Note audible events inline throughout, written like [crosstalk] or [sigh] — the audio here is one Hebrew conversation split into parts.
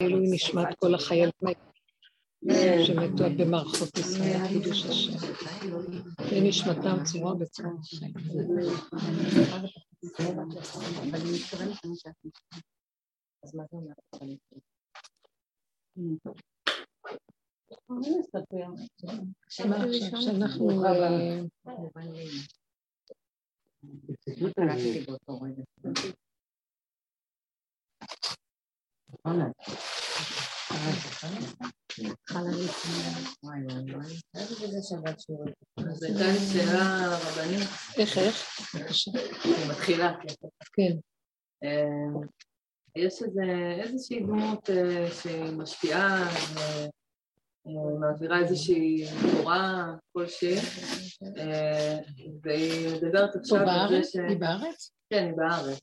לעילוי נשמת כל החיילים שמתו במערכות ישראל, קידוש השם. ונשמתם צורה בצורה החיים. שאנחנו... אז הייתה. כן. אה, יש איזושהי דמות אה, שהיא משפיעה ומעבירה אה, איזושהי תורה כלשהי, והיא מדברת עכשיו על זה ש... היא בארץ? כן, היא בארץ.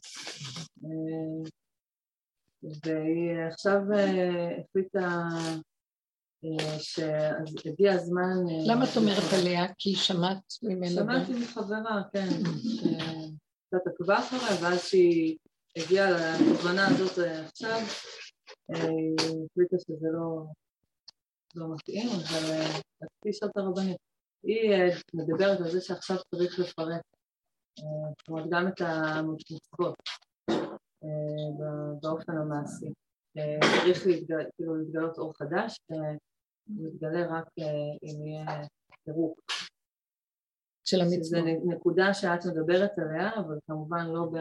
והיא עכשיו החליטה שאז הגיע הזמן... למה את אומרת עליה? כי שמעת ממנה... שמעתי מחברה, כן, שקצת עקבה אחריה, ואז שהיא הגיעה לתובנה הזאת עכשיו, החליטה שזה לא, לא מתאים, אבל רציתי לשאול את הרבנית. היא מדברת על זה שעכשיו צריך לפרט, זאת אומרת גם את המצוות באופן המעשי. צריך כאילו להתגלות אור חדש, מתגלה רק אם יהיה פירוק. של המצוות. זו נקודה שאת מדברת עליה, אבל כמובן לא, ב,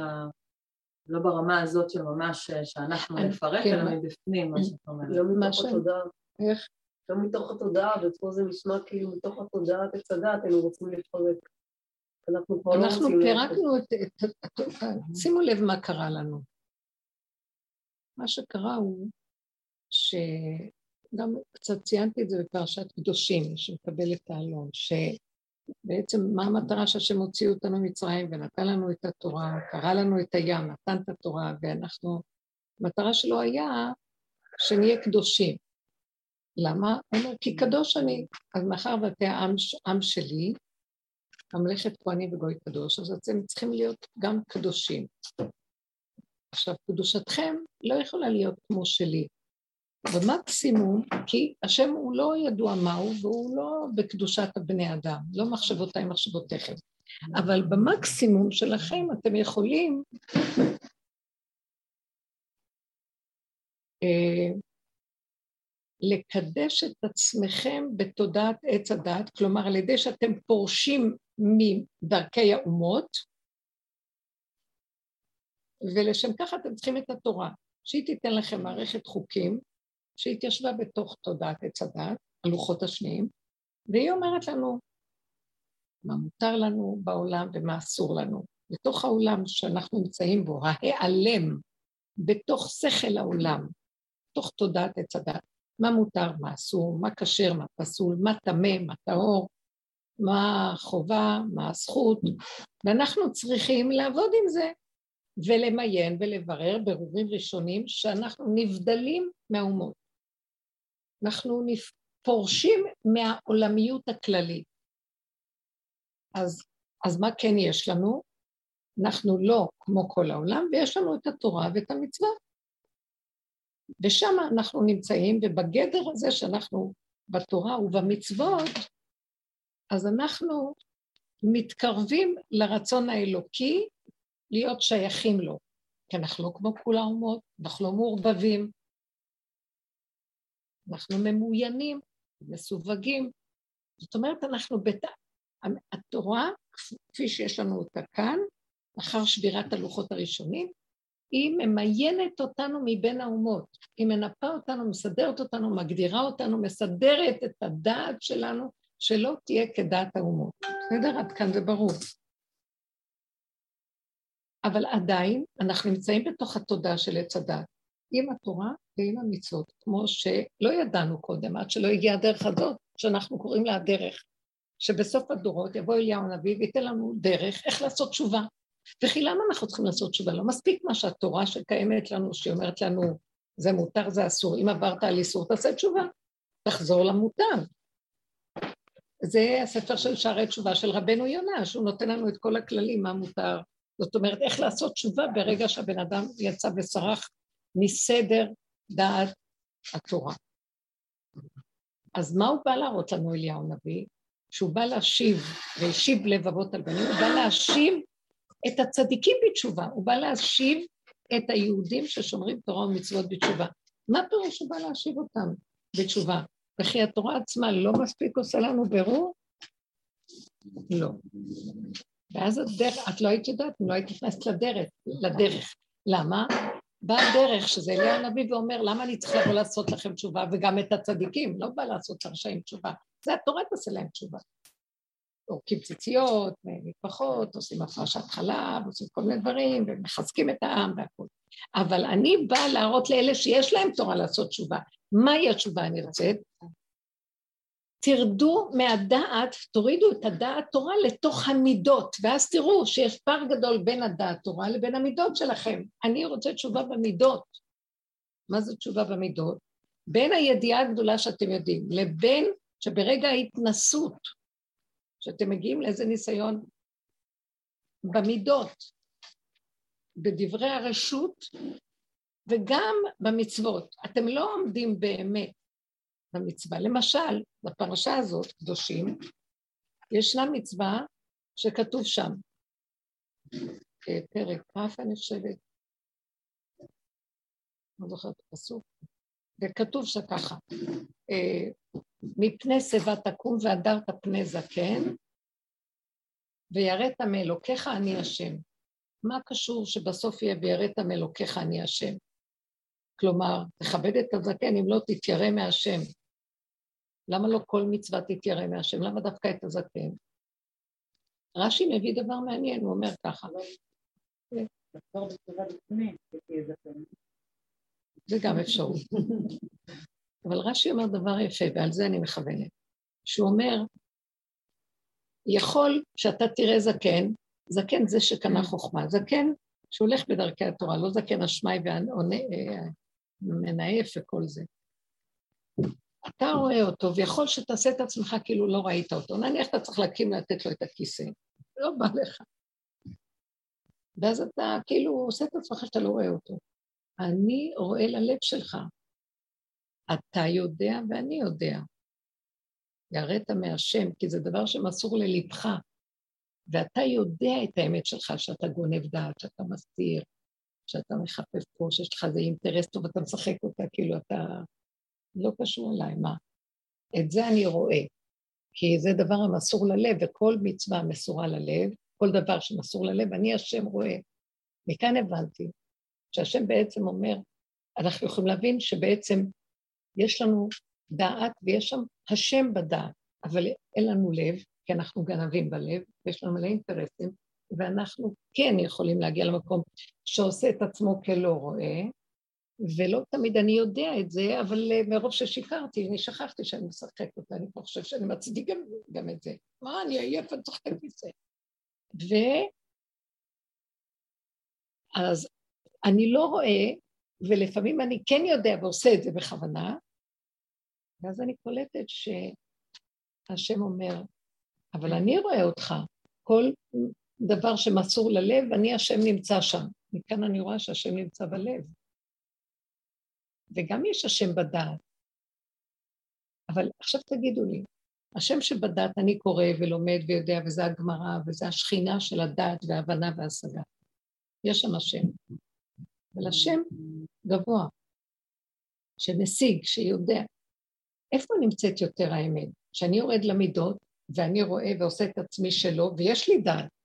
לא ברמה הזאת של ממש שאנחנו נפרק, כן, אלא מבפנים, מה שאת אומרת. לא מתוך התודעה. איך? לא מתוך התודעה, ופה זה נשמע כאילו מתוך התודעה עץ הדעת, היינו רוצים לפרק. אנחנו כבר לא רוצים... אנחנו פירקנו את... שימו לב מה קרה לנו. מה שקרה הוא שגם קצת ציינתי את זה בפרשת קדושים, שמקבל את העלון, שבעצם מה המטרה שהשם הוציא אותנו ממצרים ונתן לנו את התורה, קרא לנו את הים, נתן את התורה, ואנחנו, המטרה שלו היה שנהיה קדושים. למה? הוא אומר, כי קדוש אני. אז מאחר ואתה עם, עם שלי, ממלכת כהנים וגוי קדוש, אז אתם צריכים להיות גם קדושים. עכשיו, קדושתכם לא יכולה להיות כמו שלי. במקסימום, כי השם הוא לא ידוע מהו, והוא לא בקדושת הבני אדם, לא מחשבותיי מחשבותיכם. אבל במקסימום שלכם אתם יכולים אה, לקדש את עצמכם בתודעת עץ הדת, כלומר על ידי שאתם פורשים מדרכי האומות, ולשם כך אתם צריכים את התורה, שהיא תיתן לכם מערכת חוקים שהתיישבה בתוך תודעת עץ הדת, הלוחות השניים, והיא אומרת לנו מה מותר לנו בעולם ומה אסור לנו. בתוך העולם שאנחנו נמצאים בו, ההיעלם, בתוך שכל העולם, בתוך תודעת עץ הדת, מה מותר, מה אסור, מה כשר, מה פסול, מה טמא, מה טהור, מה חובה, מה הזכות, ואנחנו צריכים לעבוד עם זה ולמיין ולברר ברורים ראשונים שאנחנו נבדלים מהאומות. אנחנו פורשים מהעולמיות הכללית. אז, אז מה כן יש לנו? אנחנו לא כמו כל העולם, ויש לנו את התורה ואת המצווה. ושם אנחנו נמצאים, ובגדר הזה שאנחנו בתורה ובמצוות, אז אנחנו מתקרבים לרצון האלוקי להיות שייכים לו, כי אנחנו לא כמו כל האומות, אנחנו לא מעורבבים, אנחנו ממוינים, מסווגים. זאת אומרת, אנחנו בת... התורה, כפי שיש לנו אותה כאן, אחר שבירת הלוחות הראשונים, היא ממיינת אותנו מבין האומות, היא מנפה אותנו, מסדרת אותנו, מגדירה אותנו, מסדרת את הדעת שלנו, שלא תהיה כדעת האומות. בסדר? עד כאן זה ברור. אבל עדיין אנחנו נמצאים בתוך התודעה של עץ הדת, עם התורה ועם המצוות, כמו שלא ידענו קודם, עד שלא הגיעה הדרך הזאת, שאנחנו קוראים לה הדרך, שבסוף הדורות יבוא אליהו הנביא וייתן לנו דרך איך לעשות תשובה. וכי למה אנחנו צריכים לעשות תשובה? לא מספיק מה שהתורה שקיימת לנו, שהיא אומרת לנו, זה מותר, זה אסור, אם עברת על איסור, תעשה תשובה, תחזור למותר. זה הספר של שערי תשובה של רבנו יונה, שהוא נותן לנו את כל הכללים, מה מותר, זאת אומרת, איך לעשות תשובה ברגע שהבן אדם יצא וסרח מסדר דעת התורה. אז מה הוא בא להראות לנו אליהו הנביא? שהוא בא להשיב, והשיב לב אבות על בנים, הוא בא להשיב את הצדיקים בתשובה, הוא בא להשיב את היהודים ששומרים תורה ומצוות בתשובה. מה פירוש הוא בא להשיב אותם בתשובה? וכי התורה עצמה לא מספיק עושה לנו ברור? לא. ואז הדרך, את לא היית יודעת, לא היית נכנסת לדרך, לדרך. למה? בא הדרך, שזה אליהו הנביא ואומר, למה אני צריך לבוא לעשות לכם תשובה, וגם את הצדיקים, לא בא לעשות לרשעים תשובה. זה התורה תעשה להם תשובה. עורקים ציציות, מטפחות, עושים הפרשת חלב, עושים כל מיני דברים, ומחזקים את העם והכול. אבל אני באה להראות לאלה שיש להם תורה לעשות תשובה. מהי התשובה הנרצית? תרדו מהדעת, תורידו את הדעת תורה לתוך המידות, ואז תראו שיש פער גדול בין הדעת תורה לבין המידות שלכם. אני רוצה תשובה במידות. מה זה תשובה במידות? בין הידיעה הגדולה שאתם יודעים, לבין שברגע ההתנסות, שאתם מגיעים לאיזה ניסיון במידות, בדברי הרשות וגם במצוות. אתם לא עומדים באמת במצווה. למשל, בפרשה הזאת, קדושים, ישנה מצווה שכתוב שם, אה, פרק כ' אני חושבת, לא זוכרת את הפסוק, וכתוב שככה, אה, מפני שיבה תקום והדרת פני זקן, ויראת מאלוקיך אני השם. מה קשור שבסוף יהיה ויראת מאלוקיך אני השם? כלומר, תכבד את הזקן אם לא תתיירא מהשם. למה לא כל מצווה תתיירא מהשם? למה דווקא את הזקן? רש"י מביא דבר מעניין, הוא אומר ככה. זה גם אפשרות. אבל רש"י אומר דבר יפה, ועל זה אני מכוונת. שהוא אומר, יכול שאתה תראה זקן, זקן זה שקנה חוכמה, זקן שהולך בדרכי התורה, לא זקן אשמי והמנאף וכל זה. אתה רואה אותו, ויכול שתעשה את עצמך כאילו לא ראית אותו. נניח אתה צריך להקים לתת לו את הכיסא, לא בא לך. ואז אתה כאילו עושה את עצמך שאתה לא רואה אותו. אני רואה ללב שלך. אתה יודע ואני יודע. יראת מהשם, כי זה דבר שמסור ללבך, ואתה יודע את האמת שלך, שאתה גונב דעת, שאתה מסתיר, שאתה מחפש פה, שיש לך איזה אינטרס טוב, אתה משחק אותה, כאילו אתה לא קשור אליי, מה? את זה אני רואה, כי זה דבר המסור ללב, וכל מצווה מסורה ללב, כל דבר שמסור ללב, אני השם רואה. מכאן הבנתי שהשם בעצם אומר, אנחנו יכולים להבין שבעצם יש לנו דעת ויש שם השם בדעת, אבל אין לנו לב, כי אנחנו גנבים בלב, ויש לנו מלא אינטרסים, ואנחנו כן יכולים להגיע למקום שעושה את עצמו כלא רואה, ולא תמיד אני יודע את זה, אבל אה, מרוב ששיקרתי, אני שכחתי שאני משחק אותה, אני חושב שאני מצדיק גם, גם את זה. מה, אני עייף, אני צריך את זה. ו... אז אני לא רואה, ולפעמים אני כן יודע ועושה את זה בכוונה, ואז אני קולטת שהשם אומר, אבל אני רואה אותך, כל דבר שמסור ללב, אני השם נמצא שם. מכאן אני רואה שהשם נמצא בלב. וגם יש השם בדעת. אבל עכשיו תגידו לי, השם שבדעת אני קורא ולומד ויודע, וזה הגמרא, וזה השכינה של הדעת וההבנה וההשגה. יש שם השם. אבל השם גבוה, שמשיג, שיודע. איפה נמצאת יותר האמת? שאני יורד למידות, ואני רואה ועושה את עצמי שלו, ויש לי דעת.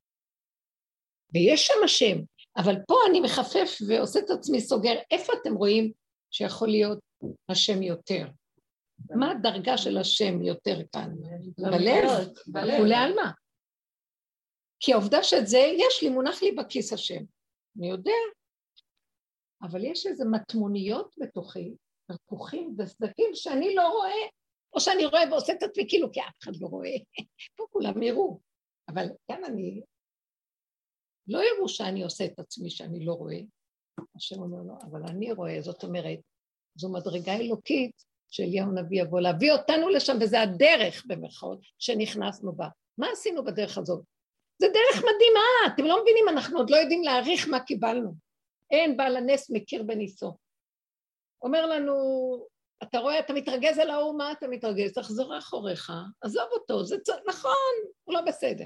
ויש שם השם, אבל פה אני מחפף ועושה את עצמי סוגר. איפה אתם רואים שיכול להיות השם יותר? מה הדרגה של השם יותר כאן? בלב? כולי עלמא. כי העובדה שאת זה, יש לי, מונח לי בכיס השם. אני יודע, אבל יש איזה מטמוניות בתוכי, תפוחים וסדקים שאני לא רואה, או שאני רואה ועושה את עצמי כאילו, כי אף אחד לא רואה. [laughs] פה כולם יראו. אבל כאן אני... לא יראו שאני עושה את עצמי שאני לא רואה. השם אומר לו, אבל אני רואה, זאת אומרת, זו מדרגה אלוקית שאליהו הנביא יבוא להביא אותנו לשם, וזה הדרך, במרכאות, שנכנסנו בה. מה עשינו בדרך הזאת? זה דרך מדהימה, אתם לא מבינים, אנחנו עוד לא יודעים להעריך מה קיבלנו. אין בעל הנס מכיר בניסו. אומר לנו אתה רואה, אתה מתרגז על ההוא, מה אתה מתרגז? תחזור אחוריך, עזוב אותו, זה צ... נכון, הוא לא בסדר.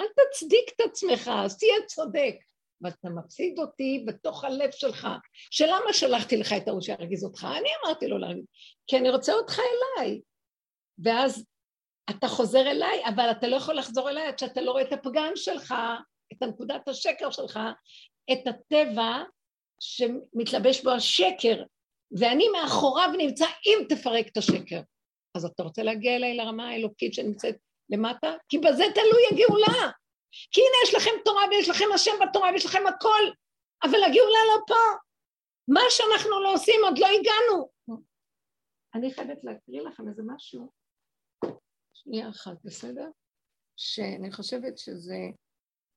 אל תצדיק את עצמך, אז תהיה צודק. ואתה מפסיד אותי בתוך הלב שלך, שלמה שלחתי לך את ההוא שירגיז אותך? אני אמרתי לו להרגיז, כי אני רוצה אותך אליי. ואז אתה חוזר אליי, אבל אתה לא יכול לחזור אליי עד שאתה לא רואה את הפגם שלך, את הנקודת השקר שלך, את הטבע שמתלבש בו השקר, ואני מאחוריו נמצא אם תפרק את השקר. אז אתה רוצה להגיע אליי לרמה האלוקית שנמצאת למטה? כי בזה תלוי הגאולה. כי הנה יש לכם תורה ויש לכם השם בתורה ויש לכם הכל, אבל הגאולה לא פה. מה שאנחנו לא עושים עוד לא הגענו. אני חייבת להקריא לכם איזה משהו. שנייה אחת, בסדר? שאני חושבת שזה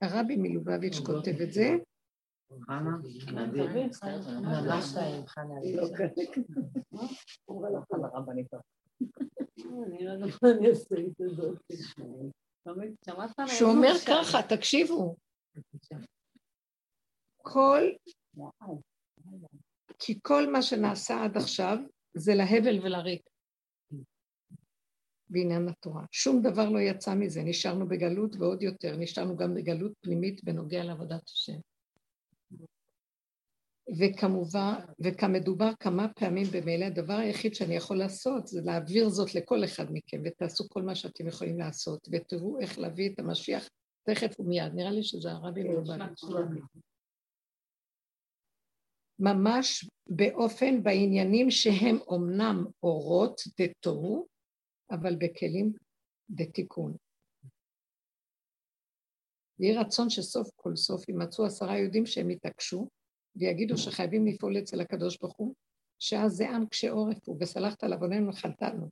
הרבי מלובביץ' כותב את זה. שהוא אומר ככה, תקשיבו, כל, כי כל מה שנעשה עד עכשיו זה להבל ולריק. בעניין התורה. שום דבר לא יצא מזה, נשארנו בגלות ועוד יותר, נשארנו גם בגלות פנימית בנוגע לעבודת השם. וכמובן, וכמדובר כמה פעמים במילא, הדבר היחיד שאני יכול לעשות זה להעביר זאת לכל אחד מכם, ותעשו כל מה שאתם יכולים לעשות, ותראו איך להביא את המשיח תכף ומיד. נראה לי שזה הרבי מלובביץ'. ממש באופן, בעניינים שהם אומנם אורות דתוהו, אבל בכלים דתיקון. יהי רצון שסוף כל סוף יימצאו עשרה יהודים שהם יתעקשו, ויגידו שחייבים לפעול אצל הקדוש ברוך הוא, שאז זה עם קשה עורף הוא, וסלחת על עווננו וחלטנו.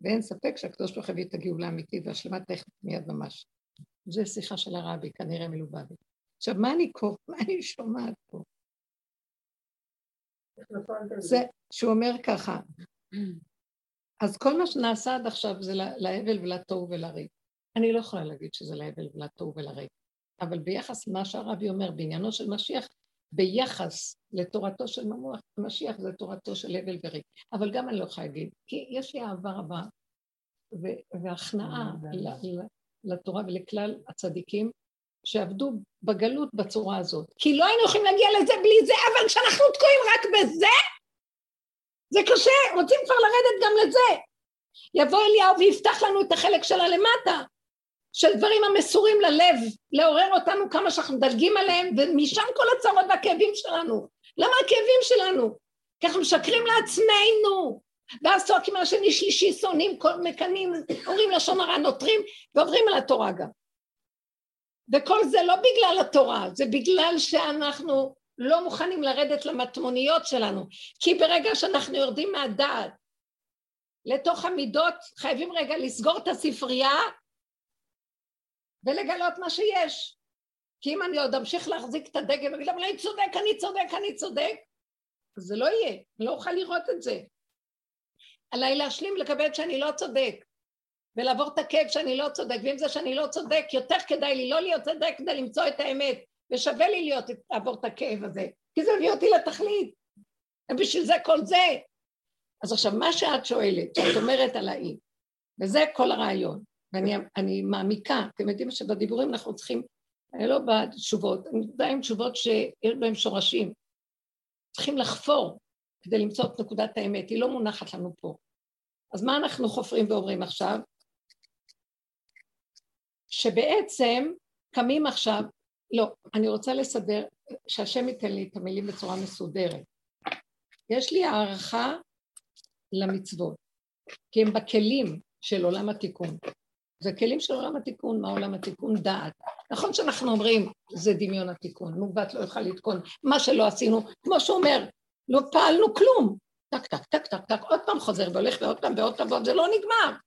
ואין ספק שהקדוש ברוך הוא יביא את הגאולה האמיתית והשלמת תכף מיד ממש. זו שיחה של הרבי, כנראה מלובבי. עכשיו, מה אני קורא, [laughs] מה אני שומעת פה? זה שהוא אומר ככה, אז כל מה שנעשה עד עכשיו זה להבל ולתוהו ולריק. אני לא יכולה להגיד שזה להבל ולתוהו ולריק, אבל ביחס למה שהרבי אומר בעניינו של משיח, ביחס לתורתו של ממוח, משיח זה תורתו של הבל וריק. אבל גם אני לא יכולה להגיד, כי יש לי אהבה רבה והכנעה לתורה ולכלל הצדיקים שעבדו בגלות בצורה הזאת. כי לא היינו יכולים להגיע לזה בלי זה, אבל כשאנחנו תקועים רק בזה, זה קשה, רוצים כבר לרדת גם לזה. יבוא אליהו ויפתח לנו את החלק שלה למטה, של דברים המסורים ללב, לעורר אותנו כמה שאנחנו מדלגים עליהם, ומשם כל הצרות והכאבים שלנו. למה הכאבים שלנו? כי אנחנו משקרים לעצמנו, ואז צועקים על השני שלישי, שונאים, מקנאים, אומרים לשון הרע, נוטרים, ועוברים על התורה גם. וכל זה לא בגלל התורה, זה בגלל שאנחנו לא מוכנים לרדת למטמוניות שלנו, כי ברגע שאנחנו יורדים מהדעת לתוך המידות, חייבים רגע לסגור את הספרייה ולגלות מה שיש. כי אם אני עוד אמשיך להחזיק את הדגל ולהגיד להם, אני צודק, אני צודק, אני צודק, אז זה לא יהיה, אני לא אוכל לראות את זה. עליי להשלים לקבל שאני לא צודק, ולעבור את הכאב שאני לא צודק, ואם זה שאני לא צודק, יותר כדאי לי לא להיות צודק כדי למצוא את האמת, ושווה לי להיות, לעבור את הכאב הזה, כי זה מביא אותי לתכלית, ובשביל זה כל זה. אז עכשיו, מה שאת שואלת, שאת אומרת על האי, וזה כל הרעיון, ואני מעמיקה, אתם יודעים שבדיבורים אנחנו צריכים, אני לא בתשובות, אני יודע עם תשובות שיש בהן שורשים, צריכים לחפור כדי למצוא את נקודת האמת, היא לא מונחת לנו פה. אז מה אנחנו חופרים ואומרים עכשיו? שבעצם קמים עכשיו, לא, אני רוצה לסדר, שהשם ייתן לי את המילים בצורה מסודרת. יש לי הערכה למצוות, כי הם בכלים של עולם התיקון. זה כלים של עולם התיקון, מה עולם התיקון? דעת. נכון שאנחנו אומרים, זה דמיון התיקון, מעוות לא יוכל לתקון, מה שלא עשינו, כמו שהוא אומר, לא פעלנו כלום. טק, טק, טק, טק, טק, עוד פעם חוזר והולך ועוד פעם ועוד פעם זה לא נגמר.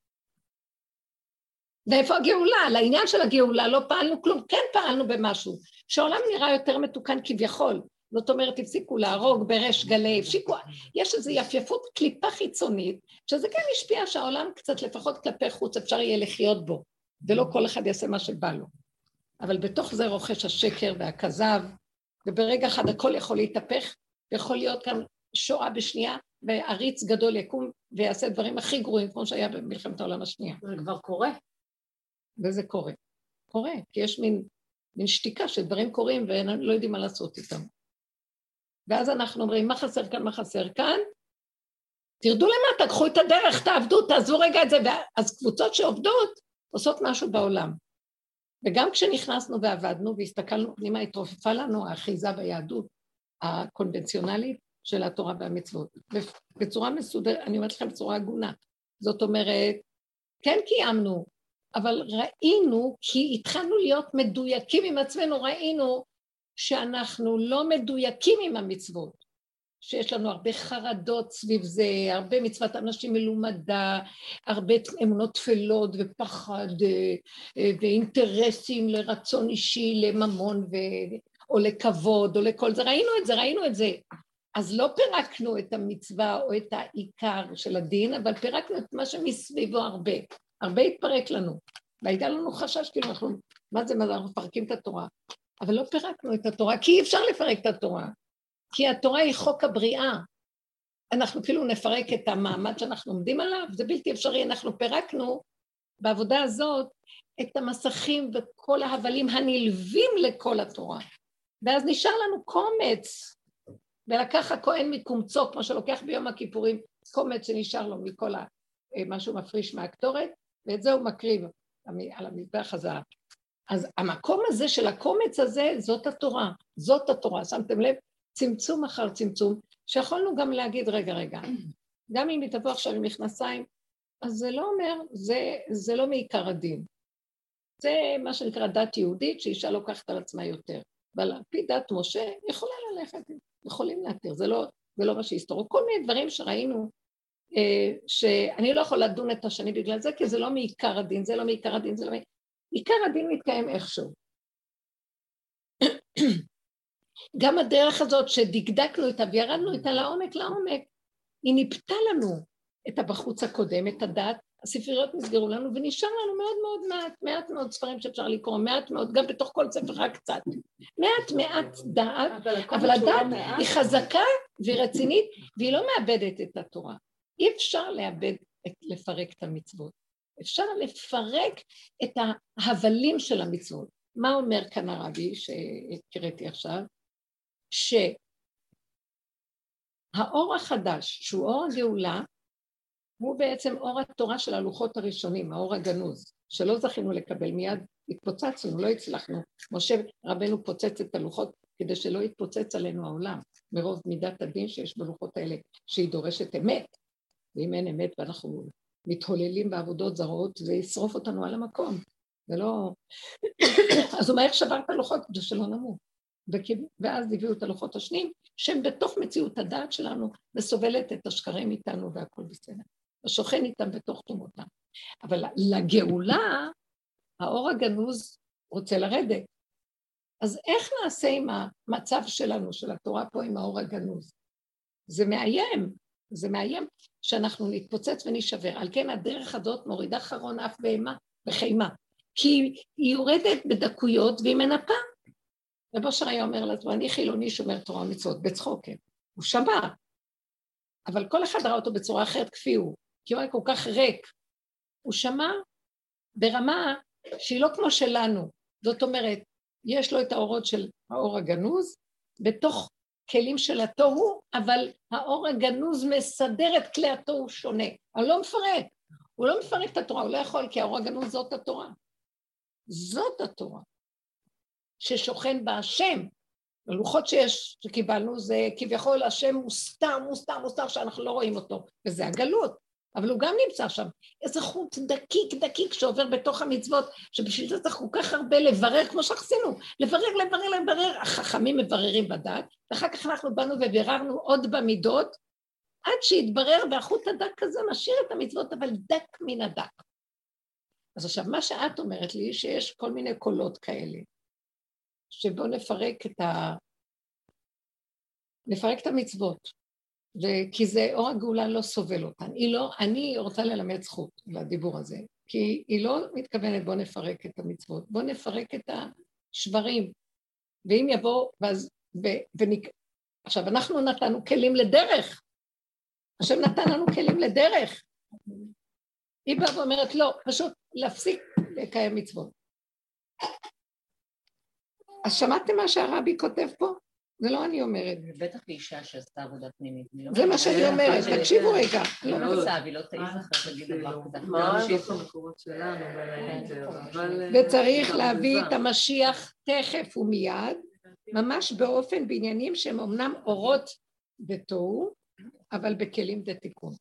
ואיפה הגאולה? לעניין של הגאולה לא פעלנו כלום, כן פעלנו במשהו, שהעולם נראה יותר מתוקן כביכול. זאת אומרת, הפסיקו להרוג בריש גלי, הפסיקו, יש איזו יפייפות קליפה חיצונית, שזה כן השפיע שהעולם קצת, לפחות כלפי חוץ, אפשר יהיה לחיות בו, ולא כל אחד יעשה מה שבא לו. אבל בתוך זה רוכש השקר והכזב, וברגע אחד הכל יכול להתהפך, ויכול להיות כאן שואה בשנייה, ועריץ גדול יקום ויעשה דברים הכי גרועים, כמו שהיה במלחמת העולם השנייה. זה כבר קורה. וזה קורה. קורה, כי יש מין, מין שתיקה שדברים קורים ואין לא יודעים מה לעשות איתם. ואז אנחנו אומרים, מה חסר כאן, מה חסר כאן? תרדו למטה, קחו את הדרך, תעבדו, תעזבו רגע את זה. אז קבוצות שעובדות עושות משהו בעולם. וגם כשנכנסנו ועבדנו והסתכלנו פנימה, התרופפה לנו האחיזה ביהדות הקונבנציונלית של התורה והמצוות. בצורה מסודרת, אני אומרת לכם בצורה הגונה. זאת אומרת, כן קיימנו, אבל ראינו, כי התחלנו להיות מדויקים עם עצמנו, ראינו שאנחנו לא מדויקים עם המצוות. שיש לנו הרבה חרדות סביב זה, הרבה מצוות אנשים מלומדה, הרבה אמונות טפלות ופחד אה, אה, ואינטרסים לרצון אישי, לממון ו... או לכבוד או לכל זה, ראינו את זה, ראינו את זה. אז לא פירקנו את המצווה או את העיקר של הדין, אבל פירקנו את מה שמסביבו הרבה. הרבה התפרק לנו. והייתה לנו חשש, כאילו אנחנו, מה זה, מה זה, אנחנו מפרקים את התורה. אבל לא פירקנו את התורה, כי אי אפשר לפרק את התורה. כי התורה היא חוק הבריאה. אנחנו כאילו נפרק את המעמד שאנחנו עומדים עליו, זה בלתי אפשרי, אנחנו פירקנו בעבודה הזאת את המסכים וכל ההבלים הנלווים לכל התורה. ואז נשאר לנו קומץ, ולקח הכהן מקומצו, כמו שלוקח ביום הכיפורים, קומץ שנשאר לו מכל ה... אה, מה שהוא מפריש מהקטורת, ואת זה הוא מקריב על המזבח הזהב. אז המקום הזה של הקומץ הזה, זאת התורה, זאת התורה, שמתם לב? צמצום אחר צמצום, שיכולנו גם להגיד, רגע, רגע, גם אם היא תבוא עכשיו עם מכנסיים, אז זה לא אומר, זה, זה לא מעיקר הדין. זה מה שנקרא דת יהודית, שאישה לוקחת על עצמה יותר. אבל על פי דת משה, יכולה ללכת, יכולים להתיר, זה לא, זה לא מה שהסתורו. כל מיני דברים שראינו, אה, שאני לא יכול לדון את השני בגלל זה, כי זה לא מעיקר הדין, זה לא מעיקר הדין, זה לא מעיקר... עיקר הדין מתקיים איכשהו. גם הדרך הזאת שדקדקנו אותה וירדנו איתה לעומק לעומק, היא ניפתה לנו את הבחוץ הקודם, את הדת, הספריות נסגרו לנו ונשאר לנו מאוד מאוד מעט, מעט מאוד ספרים שאפשר לקרוא, מעט מאוד, גם בתוך כל ספר רק קצת. מעט מעט דעת, אבל, אבל הדעת מעט. היא חזקה והיא רצינית והיא לא מאבדת את התורה. אי אפשר לאבד, לפרק את המצוות. אפשר לפרק את ההבלים של המצוות. מה אומר כאן הרבי שהקראתי עכשיו? שהאור החדש, שהוא אור הגאולה, הוא בעצם אור התורה של הלוחות הראשונים, האור הגנוז, שלא זכינו לקבל, מיד התפוצצנו, לא הצלחנו. משה רבנו פוצץ את הלוחות כדי שלא יתפוצץ עלינו העולם, מרוב מידת הדין שיש בלוחות האלה, שהיא דורשת אמת, ואם אין אמת ואנחנו מתהוללים בעבודות זרות, זה ישרוף אותנו על המקום. זה לא... [coughs] אז הוא מהר שבר את הלוחות כדי שלא נמות. ואז הביאו את הלוחות השניים, שהם בתוך מציאות הדעת שלנו, וסובלת את השקרים איתנו והכל בסדר. ושוכן איתם בתוך תומותם. אבל לגאולה, האור הגנוז רוצה לרדת. אז איך נעשה עם המצב שלנו, של התורה פה, עם האור הגנוז? זה מאיים, זה מאיים שאנחנו נתפוצץ ונשבר. על כן הדרך הזאת מורידה חרון אף בהמה וחימה. כי היא יורדת בדקויות והיא מנפה. רב אושר היה אומר לעצמו, אני חילוני שומר תורה ומצוות, בצחוק, כן. הוא שמע, אבל כל אחד ראה אותו בצורה אחרת כפי הוא, כי הוא היה כל כך ריק. הוא שמע ברמה שהיא לא כמו שלנו. זאת אומרת, יש לו את האורות של האור הגנוז, בתוך כלים של התוהו, אבל האור הגנוז מסדר את כלי התוהו שונה. אבל לא מפרק. הוא לא מפרק את התורה, הוא לא יכול, כי האור הגנוז זאת התורה. זאת התורה. ששוכן בה השם. הלוחות שיש, שקיבלנו, זה כביכול השם מוסתר, מוסתר, מוסתר, שאנחנו לא רואים אותו, וזה הגלות. אבל הוא גם נמצא שם. איזה חוט דקיק דקיק שעובר בתוך המצוות, שבשביל זה צריך כל כך הרבה לברר, כמו שעשינו, לברר, לברר, לברר. החכמים מבררים בדת, ואחר כך אנחנו באנו וביררנו עוד במידות, עד שהתברר, והחוט הדק הזה משאיר את המצוות, אבל דק מן הדק. אז עכשיו, מה שאת אומרת לי, שיש כל מיני קולות כאלה, שבואו נפרק את ה... נפרק את המצוות, וכי זה אור הגאולה לא סובל אותן. היא לא, אני רוצה ללמד זכות לדיבור הזה, כי היא לא מתכוונת בואו נפרק את המצוות, בואו נפרק את השברים. ואם יבוא, ואז, ו, ונק... עכשיו, אנחנו נתנו כלים לדרך. השם נתן לנו כלים לדרך. היא באה ואומרת, לא, פשוט להפסיק לקיים מצוות. אז שמעתם מה שהרבי כותב פה? זה לא אני אומרת. בטח לאישה שעשתה עבודה פנימית. לא זה מה שאני אומרת, תקשיבו רגע. לא רוצה, והיא לא תעיז אחרי תגיד דבר כזה. מה יש במקורות שלנו, וצריך להביא את המשיח תכף ומיד, ממש באופן, בעניינים שהם אמנם אורות בתוהו, אבל בכלים דתיקון.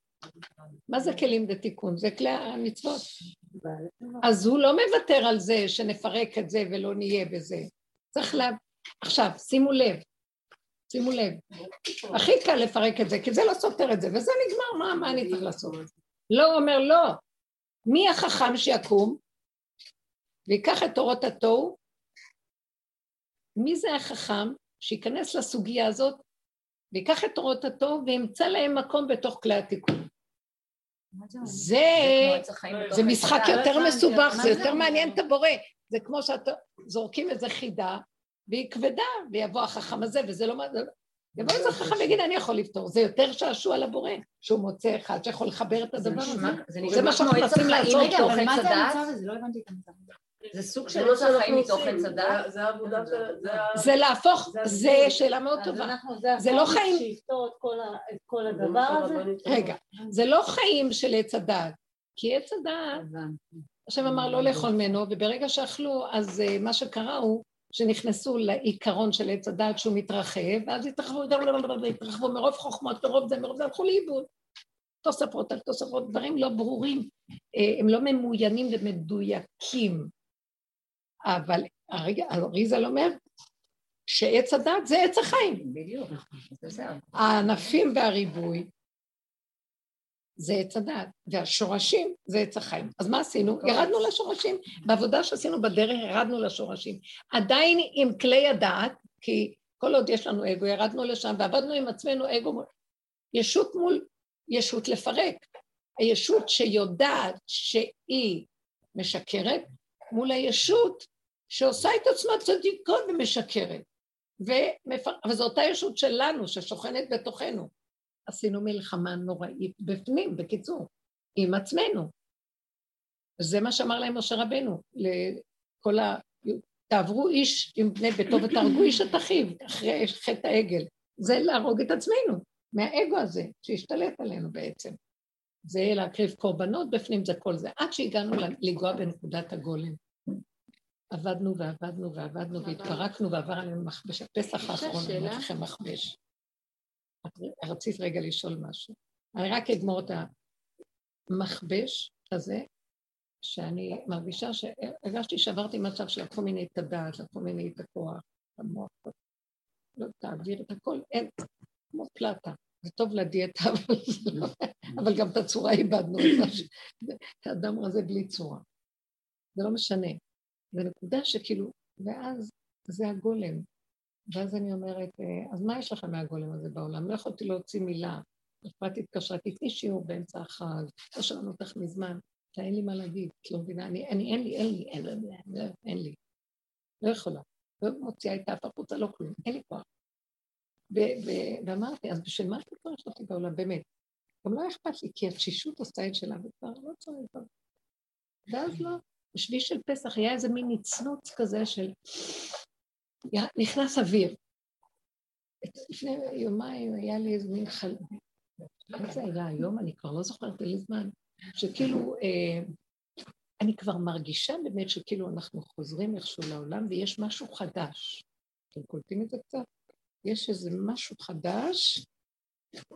מה זה כלים דתיקון? זה כלי המצוות. אז הוא לא מוותר על זה שנפרק את זה ולא נהיה בזה. צריך לה... עכשיו, שימו לב, שימו לב, הכי קל לפרק את זה, כי זה לא סותר את זה, וזה נגמר, מה, מה אני צריך לעשות? לא אומר לא. מי החכם שיקום ויקח את תורות התוהו? מי זה החכם שייכנס לסוגיה הזאת ויקח את תורות התוהו וימצא להם מקום בתוך כלי התיקון? זה, זה משחק יותר מסובך, זה יותר מעניין את הבורא. זה כמו שזורקים איזה חידה, והיא כבדה, ויבוא החכם הזה, וזה לא... יבוא איזה חכם ויגיד, אני יכול לפתור. זה יותר שעשוע לבורא, שהוא מוצא אחד שיכול לחבר את הדבר הזה. זה מה שאנחנו מנסים לעשות. רגע, אבל מה זה המצב הזה? לא הבנתי את המצב הזה. זה סוג של עץ החיים מתוך עץ הדת? זה העבודה של... זה להפוך, זה שאלה מאוד טובה. זה לא חיים... שיפתור את כל הדבר הזה? רגע, זה לא חיים של עץ הדת, כי עץ הדת, השם אמר לא לאכול ממנו, וברגע שאכלו, אז מה שקרה הוא שנכנסו לעיקרון של עץ הדת שהוא מתרחב, ואז התרחבו, התרחבו מרוב חוכמות, מרוב זה, מרוב זה, הלכו לאיבוד. תוספות על תוספות, דברים לא ברורים, הם לא ממוינים ומדויקים. אבל אריזל אומר שעץ הדת זה עץ החיים. בדיוק. הענפים והריבוי זה עץ הדת, והשורשים זה עץ החיים. אז מה עשינו? ירדנו לשורשים. בעבודה שעשינו בדרך ירדנו לשורשים. עדיין עם כלי הדעת, כי כל עוד יש לנו אגו, ירדנו לשם ועבדנו עם עצמנו אגו, ישות מול ישות לפרק. הישות שיודעת שהיא משקרת, מול הישות שעושה את עצמה צדיקות ומשקרת. ומפר... אבל זו אותה ישות שלנו, ששוכנת בתוכנו. עשינו מלחמה נוראית בפנים, בקיצור, עם עצמנו. זה מה שאמר להם משה רבנו, לכל ה... תעברו איש עם בני ביתו ותהרגו איש את אחיו, אחרי חטא העגל. זה להרוג את עצמנו, מהאגו הזה, שהשתלט עלינו בעצם. זה להקריב קורבנות בפנים, זה כל זה. עד שהגענו לנגוע בנקודת הגולם. עבדנו ועבדנו ועבדנו והתפרקנו ועבר עלינו מכבש. הפסח האחרון, אני אומרת לכם מכבש. רצית רגע לשאול משהו. אני רק אגמור את המכבש הזה, שאני מרגישה שהרגשתי שעברתי מצב שלקחו ממני את הדעת, לקחו ממני את הכוח, את המוח, לא תעביר את הכל, אין, כמו פלטה. זה טוב לדיאטה, אבל, לא, אבל גם את הצורה איבדנו, את האדם הזה בלי צורה. זה לא משנה. זה נקודה שכאילו, ואז זה הגולם. ואז אני אומרת, אה, אז מה יש לכם מהגולם הזה בעולם? לא יכולתי להוציא מילה. אכפת התקשרה, תתני שיעור באמצע החג, לא שמענו אותך מזמן, אין לי מה להגיד, את לא מבינה, אני, אני, אין לי, אין לי, אין לי, אין לי, לא יכולה. לא מוציאה את האף החוצה, לא כלום, אין לי כוח. ואמרתי, אז בשביל מה אתה צריך אותי בעולם, באמת? גם לא אכפת לי, כי התשישות עושה את שלה, וכבר לא צריך. ואז לא, בשביל של פסח היה איזה מין נצנוץ כזה של נכנס אוויר. לפני יומיים היה לי איזה מין חל... מה זה היה היום? אני כבר לא זוכרת לי זמן. שכאילו, אה, אני כבר מרגישה באמת שכאילו אנחנו חוזרים איכשהו לעולם ויש משהו חדש. אתם קולטים את זה קצת? יש איזה משהו חדש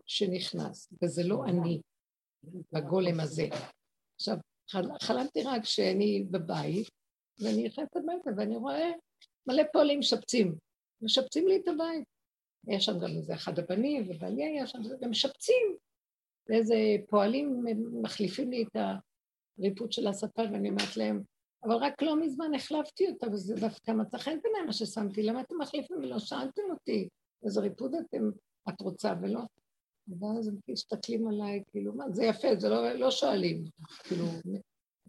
שנכנס, וזה לא אני בגולם הזה. עכשיו, חלמתי רק שאני בבית, ואני נכנסת הביתה ואני רואה מלא פועלים משפצים. משפצים לי את הבית. יש שם גם איזה אחד הבנים, ובעלי היה שם, והם משפצים. ואיזה פועלים מחליפים לי את הריפוד של הספה, ואני אומרת להם, אבל רק לא מזמן החלפתי אותה, וזה דווקא מצא חן בעיניי מה ששמתי, למה אתם מחליפים ולא שאלתם אותי איזה ריפוד אתם, את רוצה ולא? ואז הם מסתכלים עליי, כאילו, מה, זה יפה, זה לא, לא שואלים, כאילו,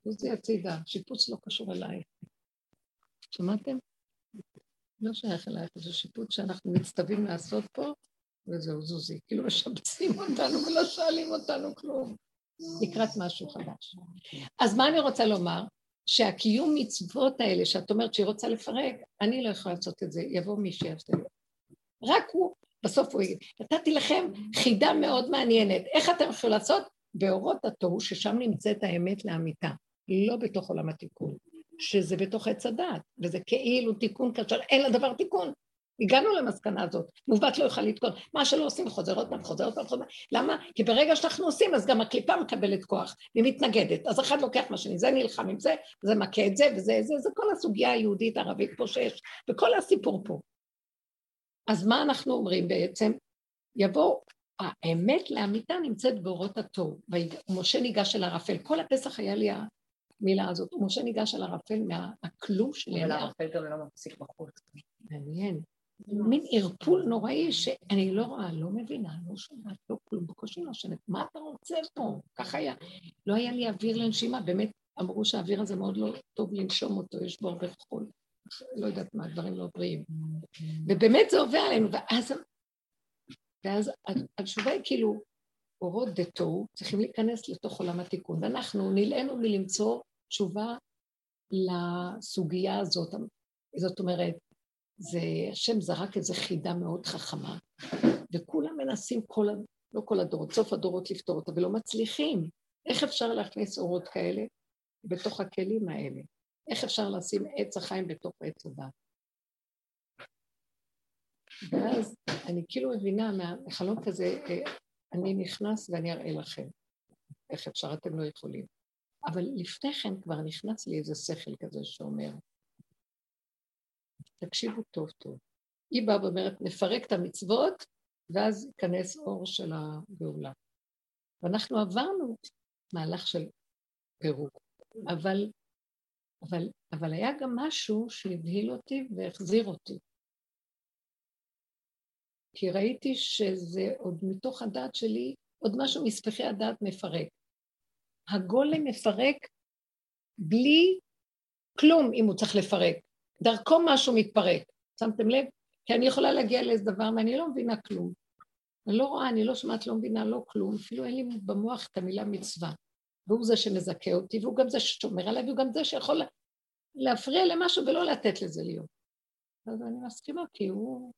זה הצידה, שיפוץ לא קשור אליי. שמעתם? לא שייך אלייך, זה שיפוט שאנחנו מצטווים לעשות פה, וזהו זוזי, כאילו משבצים אותנו ולא שואלים אותנו כלום, לקראת משהו חדש. אז מה אני רוצה לומר? שהקיום מצוות האלה, שאת אומרת שהיא רוצה לפרק, אני לא יכולה לעשות את זה, יבוא מי שיעשה לי. רק הוא, בסוף הוא יגיד. נתתי לכם חידה מאוד מעניינת. איך אתם יכולים לעשות? באורות התוהו, ששם נמצאת האמת לאמיתה, לא בתוך עולם התיקון, שזה בתוך עץ הדעת, וזה כאילו תיקון כאשר אין לדבר תיקון. הגענו למסקנה הזאת, מעוות לא יוכל לתקון. מה שלא עושים חוזר עוד פעם, חוזר עוד פעם, חוזר. למה? כי ברגע שאנחנו עושים, אז גם הקליפה מקבלת כוח, והיא מתנגדת. אז אחד לוקח מה שני, זה נלחם עם זה, זה מכה את זה, וזה, זה, זה כל הסוגיה היהודית-ערבית פה שיש, וכל הסיפור פה. אז מה אנחנו אומרים בעצם? יבוא, האמת לאמיתה נמצאת באורות התוהו. ומשה ניגש אל ערפל. כל הפסח היה לי המילה הזאת. ומשה ניגש אל ערפל מהכלום שלי. אבל הערפל גם לא מפסיק בחוץ. מעניין. מין ערפול נוראי שאני לא רואה, לא מבינה, לא שומעת, לא כלום, בקושי לא שומעת. מה אתה רוצה פה? ככה היה. לא היה לי אוויר לנשימה, באמת אמרו שהאוויר הזה מאוד לא טוב לנשום אותו, יש בו הרבה חול. לא יודעת מה, דברים לא בריאים. ובאמת זה עובר עלינו, ואז, ואז התשובה היא כאילו, אורות דתו צריכים להיכנס לתוך עולם התיקון, ואנחנו נלאינו מלמצוא תשובה לסוגיה הזאת. זאת אומרת, זה, השם זרק איזו חידה מאוד חכמה, וכולם מנסים, כל, לא כל הדורות, סוף הדורות לפתור אותה, ולא מצליחים. איך אפשר להכניס אורות כאלה בתוך הכלים האלה? איך אפשר לשים עץ החיים בתוך עץ הדת? ואז אני כאילו מבינה מהחלום כזה, אה, אני נכנס ואני אראה לכם איך אפשר, אתם לא יכולים. אבל לפני כן כבר נכנס לי איזה שכל כזה שאומר, תקשיבו טוב טוב. היא באה ואומרת, נפרק את המצוות, ואז ייכנס אור של הגאולה. ואנחנו עברנו מהלך של פירוק, אבל אבל, אבל היה גם משהו שהבהיל אותי והחזיר אותי. כי ראיתי שזה עוד מתוך הדעת שלי, עוד משהו מספחי הדעת מפרק. הגולם מפרק בלי כלום אם הוא צריך לפרק. דרכו משהו מתפרק. שמתם לב? כי אני יכולה להגיע לאיזה דבר ואני לא מבינה כלום. אני לא רואה, אני לא שומעת, לא מבינה, לא כלום. אפילו אין לי במוח את המילה מצווה. והוא זה שמזכה אותי, והוא גם זה ששומר עליי, והוא גם זה שיכול להפריע למשהו ולא לתת לזה להיות. אז אני מסכימה, כי הוא...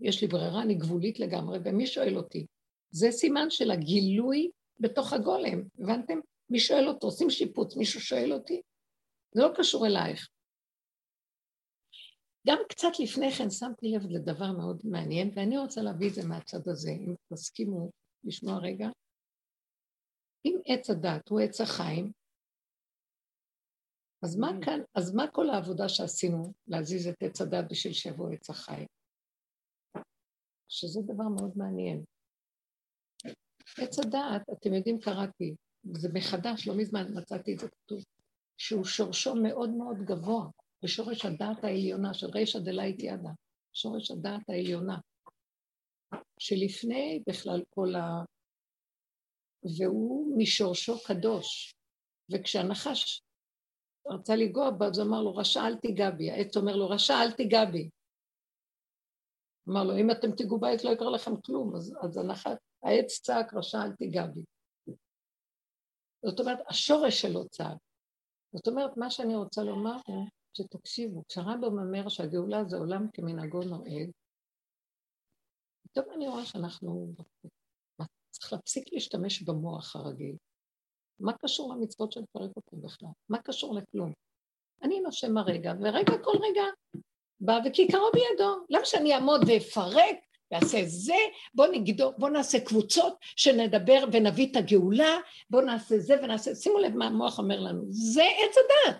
יש לי ברירה, אני גבולית לגמרי, ומי שואל אותי? זה סימן של הגילוי בתוך הגולם, הבנתם? מי שואל אותו? עושים שיפוץ, מישהו שואל אותי? זה לא קשור אלייך. גם קצת לפני כן שמתי לב לדבר מאוד מעניין, ואני רוצה להביא את זה מהצד הזה, אם תסכימו לשמוע רגע. אם עץ הדת הוא עץ החיים, אז מה mm. כאן, אז מה כל העבודה שעשינו להזיז את עץ הדת בשביל שיבוא עץ החיים? שזה דבר מאוד מעניין. עץ הדעת, אתם יודעים, קראתי, זה מחדש, לא מזמן מצאתי את זה כתוב, שהוא שורשו מאוד מאוד גבוה, בשורש הדעת העליונה של רישא דלאית ידה, שורש הדעת העליונה, שלפני בכלל כל ה... והוא משורשו קדוש. וכשהנחש רצה לגוע בה, אז אמר לו, רשע אל תיגע בי. העץ אומר לו, רשע אל תיגע בי. אמר לו, אם אתם תיגעו בעץ לא יקרה לכם כלום, אז, אז הנחת, העץ צעק, רשע אל תיגע בי. זאת אומרת, השורש שלו צעק. זאת אומרת, מה שאני רוצה לומר הוא, שתקשיבו, כשהרמב"ם אומר שהגאולה זה עולם כמנהגו נוהג, פתאום אני רואה שאנחנו צריך להפסיק להשתמש במוח הרגיל. מה קשור למצוות של פרק אותי בכלל? מה קשור לכלום? אני נושם הרגע, ורגע כל רגע בא וכיכרו בידו. למה שאני אעמוד ואפרק ואעשה זה, בוא נגדור, בוא נעשה קבוצות שנדבר ונביא את הגאולה, בוא נעשה זה ונעשה, שימו לב מה המוח אומר לנו, זה עץ הדת.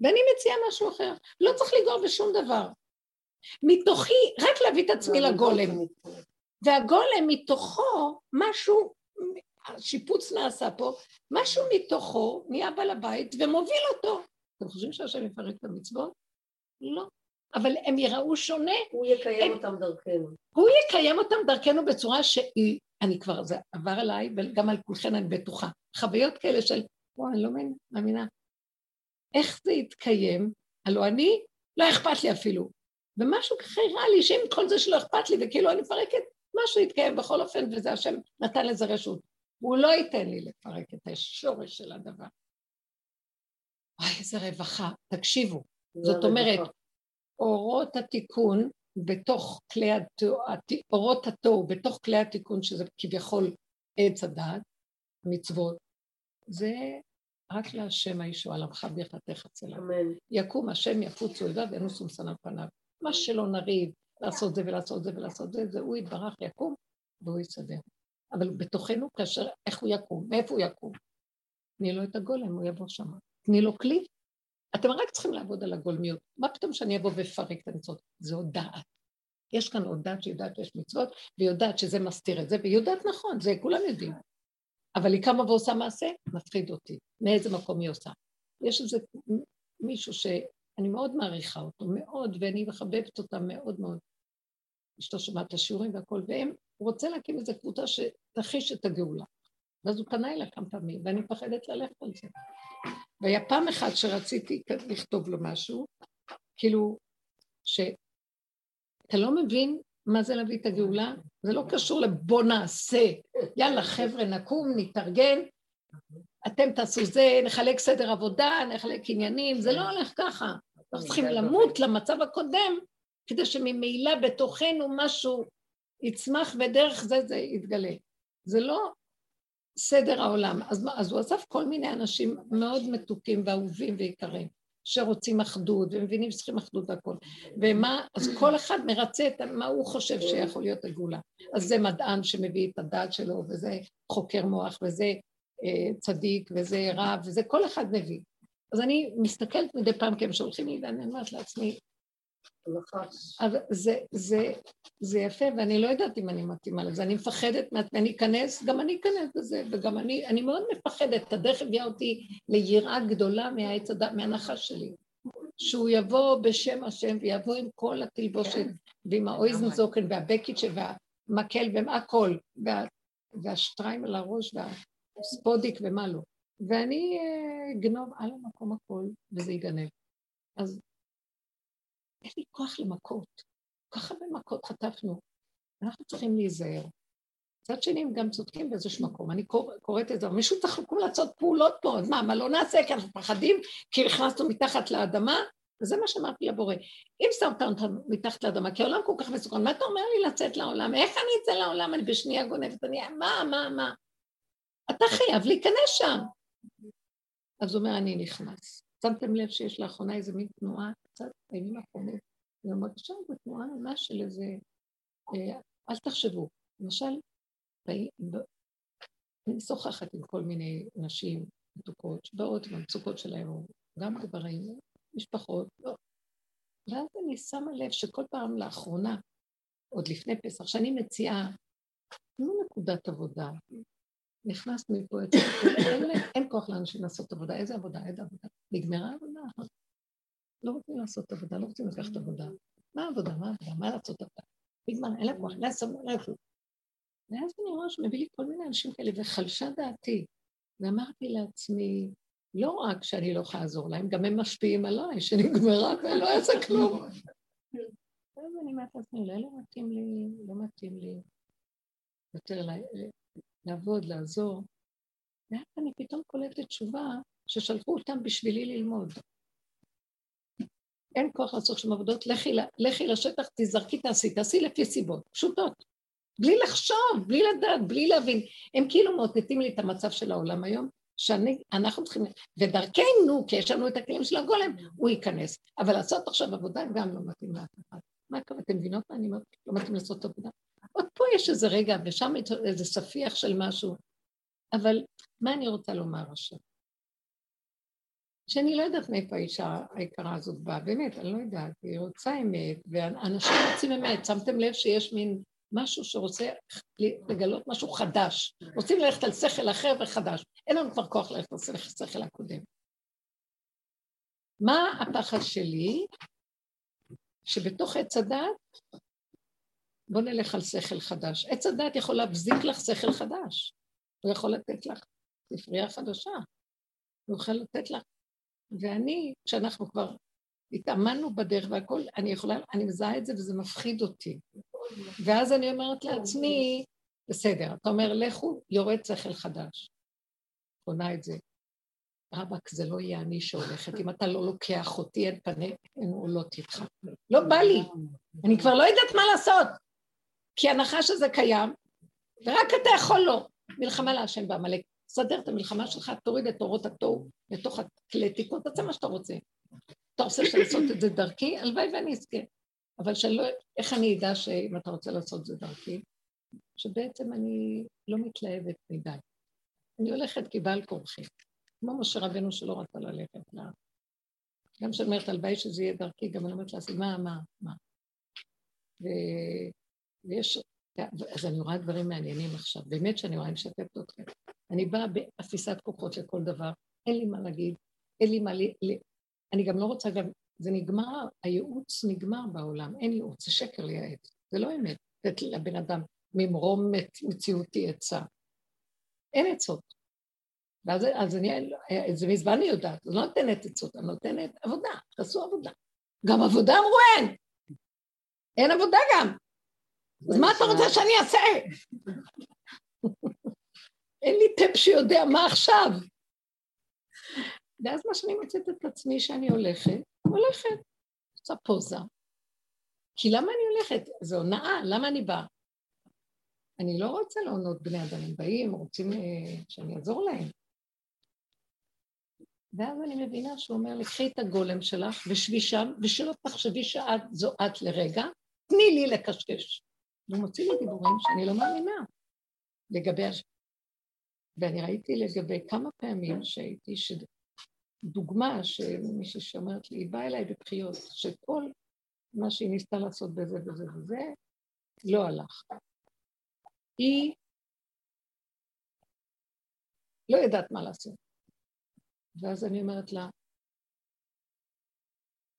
ואני מציעה משהו אחר, לא צריך לגרום בשום דבר. מתוכי, רק להביא את עצמי לגולם. והגולם מתוכו משהו, השיפוץ נעשה פה, משהו מתוכו נהיה בעל הבית ומוביל אותו. אתם חושבים שהשם יפרק את המצוות? לא. אבל הם יראו שונה. הוא יקיים הם... אותם דרכנו. הוא יקיים אותם דרכנו בצורה שהיא, אני כבר, זה עבר עליי, וגם על כולכן אני בטוחה. חוויות כאלה של, וואי, אני לא מאמינה. איך זה יתקיים? הלוא אני, לא אכפת לי אפילו. ומשהו ככה הראה לי שעם כל זה שלא אכפת לי, וכאילו אני מפרקת, משהו יתקיים בכל אופן, וזה השם נתן לזה רשות. הוא לא ייתן לי לפרק את השורש של הדבר. וואי, איזה רווחה. תקשיבו, זאת אומרת, אורות התיקון בתוך כלי התוהו, אורות התוהו בתוך כלי התיקון, שזה כביכול עץ הדעת, מצוות, זה רק להשם הישוע, לעמך ברכתך אצלם. אמן. יקום השם יפוץ אויביו וינוסו משנא פניו. מה שלא נריב, לעשות זה ולעשות זה ולעשות זה, זה הוא יתברך יקום והוא יסדר. אבל בתוכנו, כאשר, איך הוא יקום? מאיפה הוא יקום? תני לו את הגולם, הוא יבוא שמה. תני לו כלי. אתם רק צריכים לעבוד על הגולמיות. מה פתאום שאני אבוא ואפרק את המצוות? זה עוד דעת. יש כאן עוד דעת שיודעת שיש מצוות, ויודעת שזה מסתיר את זה, והיא יודעת נכון, זה כולם יודעים. אבל היא קמה ועושה מעשה, מפחיד אותי. מאיזה מקום היא עושה. יש איזה מישהו שאני מאוד מעריכה אותו, מאוד, ואני מחבבת אותה מאוד מאוד. אשתו שומעת את השיעורים והכל, והם, הוא רוצה להקים איזו קבוצה שתחיש את הגאולה. ואז הוא פנה אליי כמה פעמים, ואני מפחדת ללכת על זה. והיה פעם אחת שרציתי לכתוב לו משהו, כאילו, שאתה לא מבין מה זה להביא את הגאולה? זה לא קשור לבוא נעשה. יאללה, חבר'ה, נקום, נתארגן, אתם תעשו זה, נחלק סדר עבודה, נחלק עניינים, זה לא הולך ככה. אנחנו צריכים למות למצב הקודם, כדי שממילא בתוכנו משהו יצמח ודרך זה זה יתגלה. זה לא סדר העולם. אז, אז הוא אסף כל מיני אנשים מאוד מתוקים ואהובים ויקרים. שרוצים אחדות, ומבינים שצריכים אחדות והכל. ומה, אז כל אחד מרצה את מה הוא חושב שיכול להיות הגאולה. אז זה מדען שמביא את הדעת שלו, וזה חוקר מוח, וזה אה, צדיק, וזה רב, וזה כל אחד מביא. אז אני מסתכלת מדי פעם כי הם שולחים לי, ואני אומרת לעצמי, אבל זה, זה, זה יפה, ואני לא יודעת אם אני מתאימה לזה, אני מפחדת, אני אכנס, גם אני אכנס בזה, וגם אני, אני מאוד מפחדת, הדרך הביאה אותי ליראה גדולה מהעץ הדת, מהנחש שלי. שהוא יבוא בשם השם ויבוא עם כל התלבושת ועם האויזנזוקן והבקיצ'ה והמקל והכל, וה, והשטריים על הראש והספודיק ומה לא. ואני אה, אגנוב על המקום הכל וזה ייגנב. אז אין לי כוח למכות. ככה במכות חטפנו. אנחנו צריכים להיזהר. מצד שני, הם גם צודקים באיזשהו מקום. אני קוראת את זה, מישהו צריך לקום לעשות פעולות פה, אז מה, מה לא נעשה? כי אנחנו מפחדים, כי נכנסנו מתחת לאדמה? וזה מה שאמרתי לבורא. אם שמת אותנו מתחת לאדמה, כי העולם כל כך מסוכן, מה אתה אומר לי לצאת לעולם? איך אני אצא לעולם? אני בשנייה גונבת, אני... מה, מה, מה? אתה חייב להיכנס שם. אז הוא אומר, אני נכנס. שמתם לב שיש לאחרונה איזה מין תנועה, קצת בימים האחרונים, אני מרגישה איזו תנועה ממש של איזה, אה, אל תחשבו, למשל, אני משוחחת עם כל מיני נשים מתוקות שבאות המצוקות שלהם, גם גברים, משפחות, לא. ואז אני שמה לב שכל פעם לאחרונה, עוד לפני פסח, שאני מציעה, תנו נקודת עבודה, נכנס מפה, אין, אין כוח לאנשים לעשות עבודה. איזה עבודה? איזה עבודה? נגמרה העבודה? לא רוצים לעשות עבודה, לא רוצים לקחת עבודה. מה העבודה? מה העבודה? מה לעשות עבודה? נגמר, אין לה כוח, אין לה סבבה, לא יכלו. ואז אני רואה שמביא לי כל מיני אנשים כאלה, וחלשה דעתי. ואמרתי לעצמי, לא רק שאני לא יכולה לעזור להם, גם הם משפיעים עליי, שנגמרה ולא יעשה כלום. ואז אני אומרת לעצמי, אולי לא מתאים לי, לא מתאים לי יותר לעבוד, לעזור. ואז אני פתאום קולטת תשובה ששלחו אותם בשבילי ללמוד. אין כוח לעשות שם עבודות, לכי, לכי לשטח, תזרקי, תעשי, תעשי לפי סיבות, פשוטות. בלי לחשוב, בלי לדעת, בלי להבין. הם כאילו מאותתים לי את המצב של העולם היום, שאנחנו צריכים, ודרכנו, כי יש לנו את הכלים של הגולם, הוא ייכנס. אבל לעשות עכשיו עבודה גם לא מתאים לאף אחד. מה הכוונה? אתם מבינות מה אני אומרת? לא מתאים לעשות עבודה. עוד פה יש איזה רגע, ושם איזה ספיח של משהו. אבל מה אני רוצה לומר עכשיו? שאני לא יודעת מאיפה האישה היקרה הזאת באה, באמת, אני לא יודעת, היא רוצה אמת, ואנשים רוצים אמת, שמתם לב שיש מין משהו שרוצה לגלות משהו חדש, רוצים ללכת על שכל אחר וחדש, אין לנו כבר כוח ללכת על שכל הקודם. מה הפחד שלי? שבתוך עץ הדת בוא נלך על שכל חדש. עץ הדת יכול להבזיק לך שכל חדש. הוא יכול לתת לך ספרייה חדשה. הוא יכול לתת לך. ואני, כשאנחנו כבר התאמנו בדרך והכול, אני יכולה, אני מזהה את זה וזה מפחיד אותי. ואז אני אומרת לעצמי, בסדר, אתה אומר, לכו, יורד שכל חדש. קונה את זה. רבאק, זה לא יהיה אני שהולכת. אם אתה לא לוקח אותי, אין פני, אין עולות איתך. לא בא לי. אני כבר לא יודעת מה לעשות. כי הנחש הזה קיים, ורק אתה יכול לו. מלחמה להשם בעמלק. סדר את המלחמה שלך, תוריד את אורות התוהו לתוך הכלי תיקון, תעשה מה שאתה רוצה. אתה רוצה לעשות את זה דרכי? הלוואי ואני אזכה. אבל שלא, איך אני אדע שאם אתה רוצה לעשות את זה דרכי? שבעצם אני לא מתלהבת מדי. אני הולכת כבעל כורחי. כמו משה רבנו שלא רצה ללכת לה. גם כשאני אומרת הלוואי שזה יהיה דרכי, גם אני אומרת לעצמי, מה, מה, מה. ו... ויש, אז אני רואה דברים מעניינים עכשיו, באמת שאני רואה, אני משתפת אתכם. אני באה באפיסת כוחות לכל דבר, אין לי מה להגיד, אין לי מה ל... אני גם לא רוצה, גם, זה נגמר, הייעוץ נגמר בעולם, אין ייעוץ, זה שקר לייעץ, זה לא אמת, לתת לבן אדם ממרום מציאותי עצה. אין עצות. ואז אז אני, זה מזמן אני יודעת, אני לא נותנת עצות, אני נותנת עבודה, תעשו עבודה. גם עבודה אמרו אין. אין עבודה גם. אז מה אתה רוצה שאני אעשה? אין לי טפ שיודע מה עכשיו. ואז מה שאני מוצאת את עצמי שאני הולכת, הולכת, עושה פוזה. כי למה אני הולכת? זו הונאה, למה אני באה? אני לא רוצה להונות בני אדם, הם באים, רוצים אה, שאני אעזור להם. ואז אני מבינה שהוא אומר לי, קחי את הגולם שלך ושבי שם, ושלא תחשבי שאת זו את לרגע, תני לי לקשקש. והוא מוציא לי דיבורים שאני לא מאמינה לגבי... הש... ואני ראיתי לגבי כמה פעמים שהייתי, ש... דוגמה שמישהי שאומרת לי, היא באה אליי בבחיות, שכל מה שהיא ניסתה לעשות בזה וזה וזה, לא הלך. היא לא יודעת מה לעשות. ואז אני אומרת לה,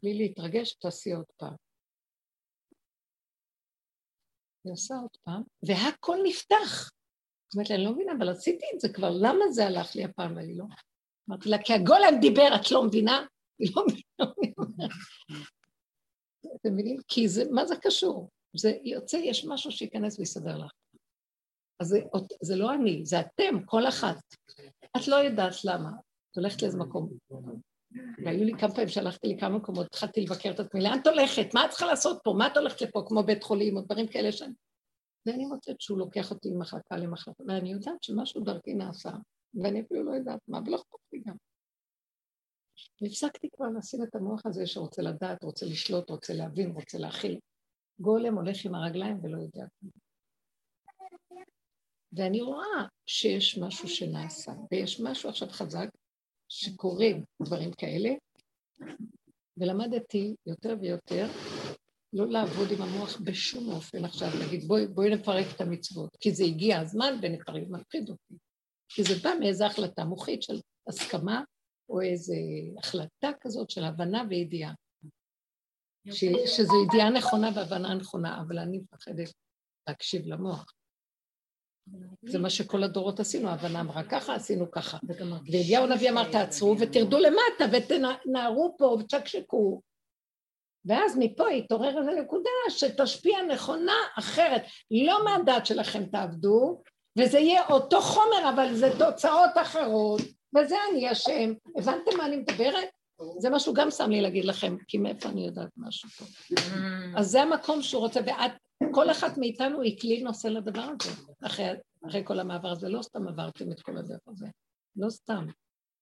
בלי להתרגש, תעשי עוד פעם. היא עושה עוד פעם, והכל נפתח. זאת אומרת, אני לא מבינה, אבל עשיתי את זה כבר, למה זה הלך לי הפעם? אני לא... אמרתי לה, כי הגולם דיבר, את לא מבינה? היא לא מבינה. אתם מבינים? כי זה, מה זה קשור? זה יוצא, יש משהו שייכנס ויסדר לך. אז זה, זה לא אני, זה אתם, כל אחת. את לא יודעת למה. את הולכת לאיזה מקום. והיו לי כמה פעמים שהלכתי כמה מקומות, התחלתי לבקר את עצמי, לאן את הולכת? מה את צריכה לעשות פה? מה את הולכת לפה? כמו בית חולים או דברים כאלה שאני... ואני מוצאת שהוא לוקח אותי ממחלקה למחלקה, ואני יודעת שמשהו דרכי נעשה, ואני אפילו לא יודעת מה, ולא אכפת לי גם. והפסקתי כבר לשים את המוח הזה שרוצה לדעת, רוצה לשלוט, רוצה להבין, רוצה להכיל. גולם הולך עם הרגליים ולא יודע. ואני רואה שיש משהו שנעשה, ויש משהו עכשיו חזק, שקורים דברים כאלה, ולמדתי יותר ויותר לא לעבוד עם המוח בשום אופן עכשיו, להגיד בואי, בואי נפרק את המצוות, כי זה הגיע הזמן ונפרק, מפחיד אותי. כי זה בא מאיזו החלטה מוחית של הסכמה, או איזו החלטה כזאת של הבנה וידיעה. ש, שזו ידיעה נכונה והבנה נכונה, אבל אני מפחדת להקשיב למוח. זה מה שכל הדורות עשינו, הבנה אמרה ככה, עשינו ככה. ואליהו הנביא אמר, תעצרו ותרדו למטה ותנערו פה ותשקשקו. ואז מפה התעורר איזו נקודה שתשפיע נכונה אחרת. לא מהדת שלכם תעבדו, וזה יהיה אותו חומר, אבל זה תוצאות אחרות, וזה אני אשם. הבנתם מה אני מדברת? זה מה שהוא גם שם לי להגיד לכם, כי מאיפה אני יודעת משהו פה. Mm. אז זה המקום שהוא רוצה, ואת, כל אחת מאיתנו היא כלי נושא לדבר הזה, אחרי, אחרי כל המעבר הזה, לא סתם עברתם את כל הדרך הזה, לא סתם.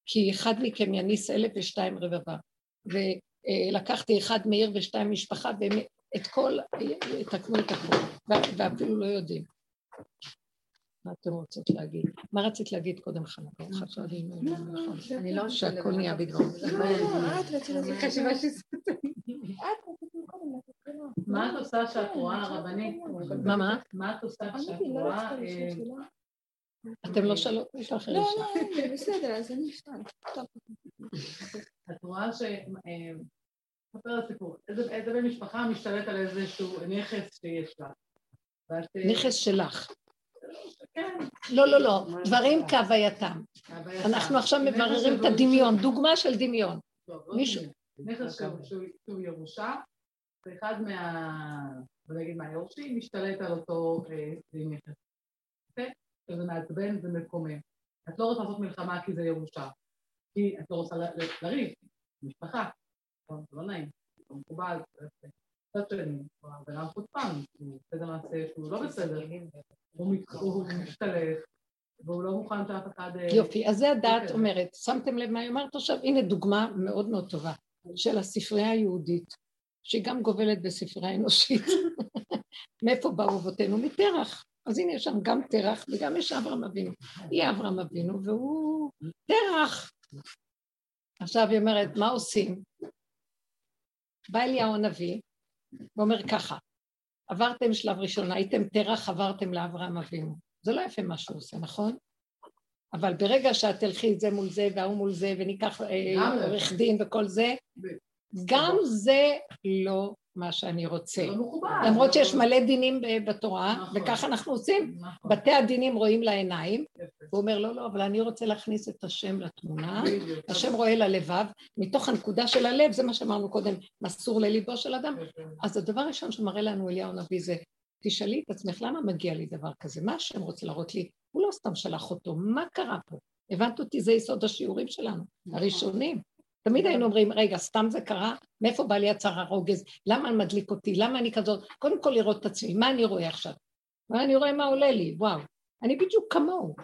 כי אחד מכם יניס אלף ושתיים רבבה, ולקחתי אחד מעיר ושתיים משפחה, ואת כל, תקנו את הכל, ואפילו לא יודעים. מה אתם רוצות להגיד? מה רצית להגיד קודם חנה? ברוך השם. אני לא שהכל נהיה בגלל מה את עושה שאת רואה הרבנית? מה, מה? מה את עושה כשאת רואה... אתם לא שאלו, יש לך לא, לא, בסדר, אז אני אשאל. את רואה ש... ספר הסיפור. איזה בן משפחה משתלט על איזשהו נכס שיש לה. נכס שלך. לא, לא, לא, דברים כהווייתם. אנחנו עכשיו מבררים את הדמיון, דוגמה של דמיון. מישהו... נכס שהוא ירושה, זה אחד ונגיד מה, יורשי משתלט על אותו נכס. אוקיי? זה מעצבן ומקומם. את לא רוצה לעשות מלחמה כי זה ירושה. כי את לא רוצה לריב, משפחה. נכון, זה לא נעים, זה לא מקובל, מצד שני, אדם חוצפן, הוא בסדר מעשה שהוא לא בסדר, הוא והוא לא מוכן שאף אחד... אה, יופי, אז זה הדעת אומרת. שמתם לב מה היא אומרת עכשיו? הנה דוגמה מאוד מאוד טובה של הספרייה היהודית, שהיא גם גובלת בספרייה אנושית. [laughs] מאיפה באו אבותינו? מפרח. אז הנה יש שם גם תרח וגם יש אברהם אבינו. היא אברהם אבינו והוא תרח. עכשיו היא אומרת, מה עושים? בא אליהו הנביא ואומר ככה, עברתם שלב ראשון, הייתם תרח, עברתם לאברהם אבינו. זה לא יפה מה שהוא עושה, נכון? אבל ברגע שאת תלכי את זה מול זה וההוא מול זה וניקח אה, עורך דין וכל זה, גם זה לא מה שאני רוצה. לא למרות שיש לא- מלא דינים בתורה, נכון. וככה אנחנו עושים. נכון. בתי הדינים רואים לעיניים, הוא אומר, לא, לא, אבל אני רוצה להכניס את השם לתמונה, השם רואה ללבב, מתוך הנקודה של הלב, זה מה שאמרנו קודם, מסור לליבו של אדם. אז הדבר הראשון שמראה לנו אליהו הנביא זה, תשאלי את עצמך, למה מגיע לי דבר כזה? מה השם רוצה להראות לי? הוא לא סתם שלח אותו, מה קרה פה? הבנת אותי? זה יסוד השיעורים שלנו, נכון. הראשונים. תמיד היינו אומרים, רגע, סתם זה קרה? מאיפה בא לי הצער הרוגז? למה מדליק אותי? למה אני כזאת? קודם כל לראות את עצמי, מה אני רואה עכשיו? ואני רואה מה עולה לי, וואו. אני בדיוק כמוהו.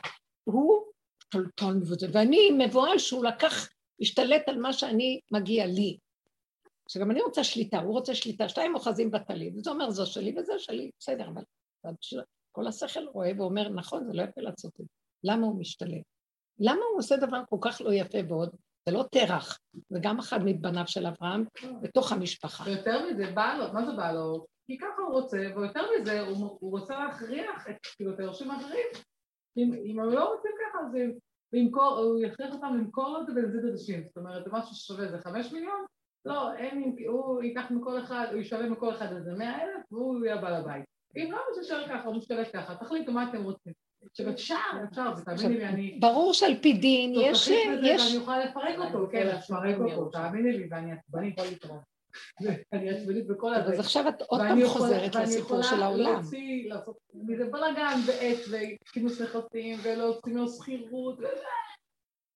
הוא טולטון וזה, ואני מבוהל שהוא לקח, השתלט על מה שאני מגיע לי. שגם אני רוצה שליטה, הוא רוצה שליטה, שתיים אוחזים בטלית, וזה אומר זו שלי וזה שלי, בסדר, אבל כל השכל רואה ואומר, נכון, זה לא יפה לעשות את זה. למה הוא משתלט? למה הוא עושה דבר כל כך לא יפה ועוד זה לא תרח, זה גם אחד מבניו של אברהם בתוך המשפחה. ויותר מזה, בא לו, מה זה בא לו? כי ככה הוא רוצה, ויותר מזה, הוא, הוא רוצה להכריח את, כאילו, את היורשים האחרים. אם, אם הוא לא רוצה ככה, אז למכור, הוא יכריח אותם למכור את זה בנזיד עדשים. זאת אומרת, זה משהו ששווה איזה חמש מיליון? לא, אין, הוא ייקח מכל אחד, הוא ישווה מכל אחד איזה מאה אלף, והוא יהיה בעל הבית. אם לא, הוא ישאר ככה, הוא משתלט ככה, תחליטו מה אתם רוצים. עכשיו אפשר, אפשר, זה תאמיני לי, אני... ברור שעל פי דין יש... ואני יכולה לפרק אותו, כן, לפרק אותו, תאמיני לי, ואני עצבנית. [laughs] אני עצבנית בכל הזה. אז עכשיו את עוד פעם חוזרת לסיפור של העולם. ואני יכולה להוציא, לעשות מזה בלאגן ועט וכינוס נכסים ולהוציא ממנו שכירות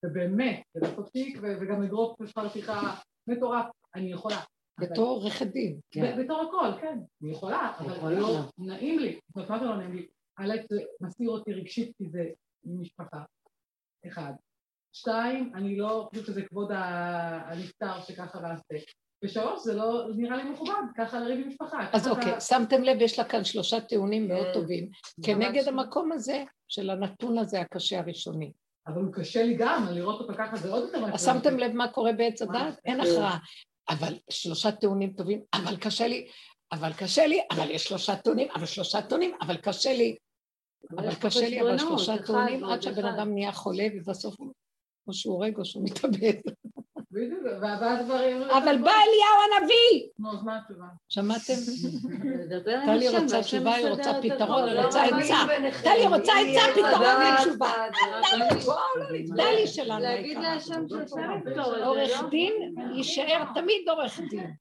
ובאמת, ולעשות תיק וגם לגרוף שכר טרחה מטורף, אני יכולה. בתור עורכת דין. כן. בתור הכל, כן, אני יכולה, אבל לא נעים לי. זאת אומרת, מה זה לא נעים לי? א', זה מסתיר אותי רגשית כי זה משפחה, אחד. שתיים, אני לא חושבת שזה כבוד הנפטר שככה ועשה. ושלוש, זה לא נראה לי מכובד, ככה לריב עם משפחה. אז אוקיי, שמתם לב, יש לה כאן שלושה טיעונים מאוד כן. טובים, כנגד המקום הזה של הנתון הזה הקשה הראשוני. אבל הוא קשה לי גם, לראות אותו ככה זה עוד יותר... אז שמתם לב מה קורה בעץ הדת? אין הכרעה. אבל שלושה טיעונים טובים, אבל קשה לי, אבל קשה לי, אבל יש שלושה טיעונים, אבל שלושה טיעונים, אבל קשה לי. אבל קשה לי, אבל שלושה טיעונים עד שהבן אדם נהיה חולה, ובסוף או שהוא הורג או שהוא מתאבד. אבל בא אליהו הנביא! נו, אז מה התשובה? שמעתם? טלי רוצה תשובה, היא רוצה פתרון, היא רוצה עצה. טלי רוצה עצה, פתרון ותשובה. טלי שלנו. להגיד להשם את זה. עורך דין יישאר תמיד עורך דין.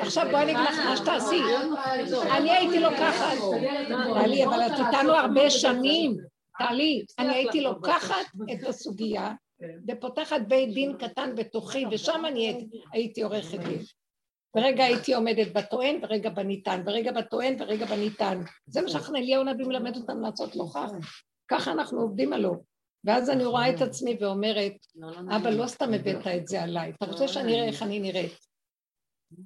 עכשיו בואי אני אגיד לך מה שתעשי. אני הייתי לוקחת, טלי, אבל את איתנו הרבה שנים. טלי, אני הייתי לוקחת את הסוגיה ופותחת בית דין קטן בתוכי, ושם אני הייתי עורכת דין. ורגע הייתי עומדת בטוען ורגע בניתן, ורגע בטוען ורגע בניתן. זה מה שאנחנו אליהו נביא מלמד אותנו לעשות לא כך. ככה אנחנו עובדים עלו. ואז אני רואה את עצמי ואומרת, אבא, לא סתם הבאת את זה עליי, אתה רוצה שאני אראה איך אני נראית.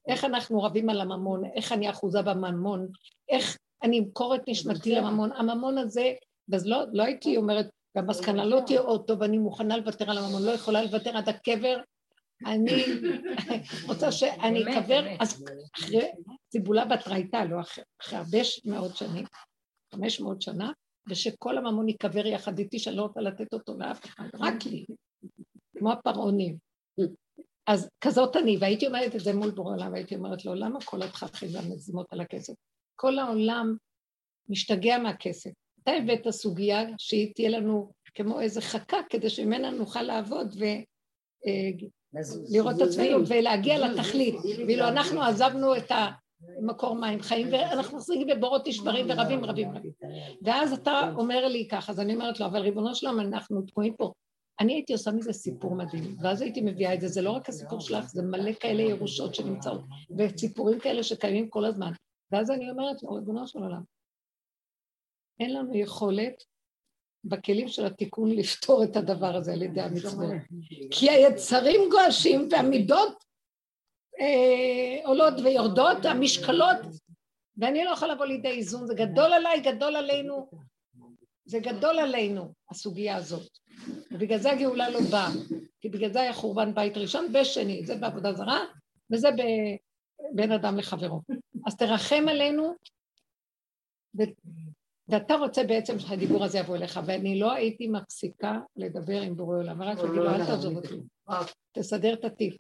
איך אנחנו רבים על הממון, איך אני אחוזה בממון, איך אני אמכור את נשמתי לממון. הממון הזה, אז לא, לא הייתי אומרת, והמסקנה לא תהיה עוד טוב, אני מוכנה לוותר על הממון, לא יכולה לוותר עד הקבר. אני [laughs] רוצה שאני אקבר, אז אחרי ציבולה בת רייתה, לא אחרי, אחרי הרבה מאוד שנים, חמש מאות שנה, ושכל הממון ייקבר יחד איתי, שאני לא רוצה לתת אותו לאף אחד, רק לי, כמו הפרעונים. אז כזאת אני, והייתי אומרת את זה מול בורא עולם, והייתי אומרת לו, למה כל התככים והמזימות על הכסף? כל העולם משתגע מהכסף. אתה הבאת סוגיה שהיא תהיה לנו כמו איזה חכה, כדי שממנה נוכל לעבוד ולראות אה, את עצמנו ולהגיע לתכלית. ואילו אנחנו עזבנו את מקור מים חיים, ואנחנו מחזיקים בבורות נשברים ורבים רבים רבים. ואז אתה אומר לי ככה, אז אני אומרת לו, אבל ריבונו שלום, אנחנו תקועים פה. אני הייתי עושה מזה סיפור מדהים, ואז הייתי מביאה את זה, זה לא רק הסיפור שלך, זה מלא כאלה ירושות שנמצאות, וסיפורים כאלה שקיימים כל הזמן. ואז אני אומרת ריבונו של עולם, אין לנו יכולת בכלים של התיקון לפתור את הדבר הזה על ידי המצוות. כי היצרים גועשים והמידות אה, עולות ויורדות, המשקלות, ואני לא יכולה לבוא לידי איזון, זה גדול עליי, גדול עלינו, זה גדול עלינו, הסוגיה הזאת. ובגלל זה הגאולה לא באה, כי בגלל זה היה חורבן בית ראשון ושני, זה בעבודה זרה, וזה בין אדם לחברו. אז תרחם עלינו, ו... ואתה רוצה בעצם שהדיבור הזה יבוא אליך, ואני לא הייתי מפסיקה לדבר עם בורא עולם, ורק להגיד לו, אל תעזוב אותי, תסדר את הטיפ.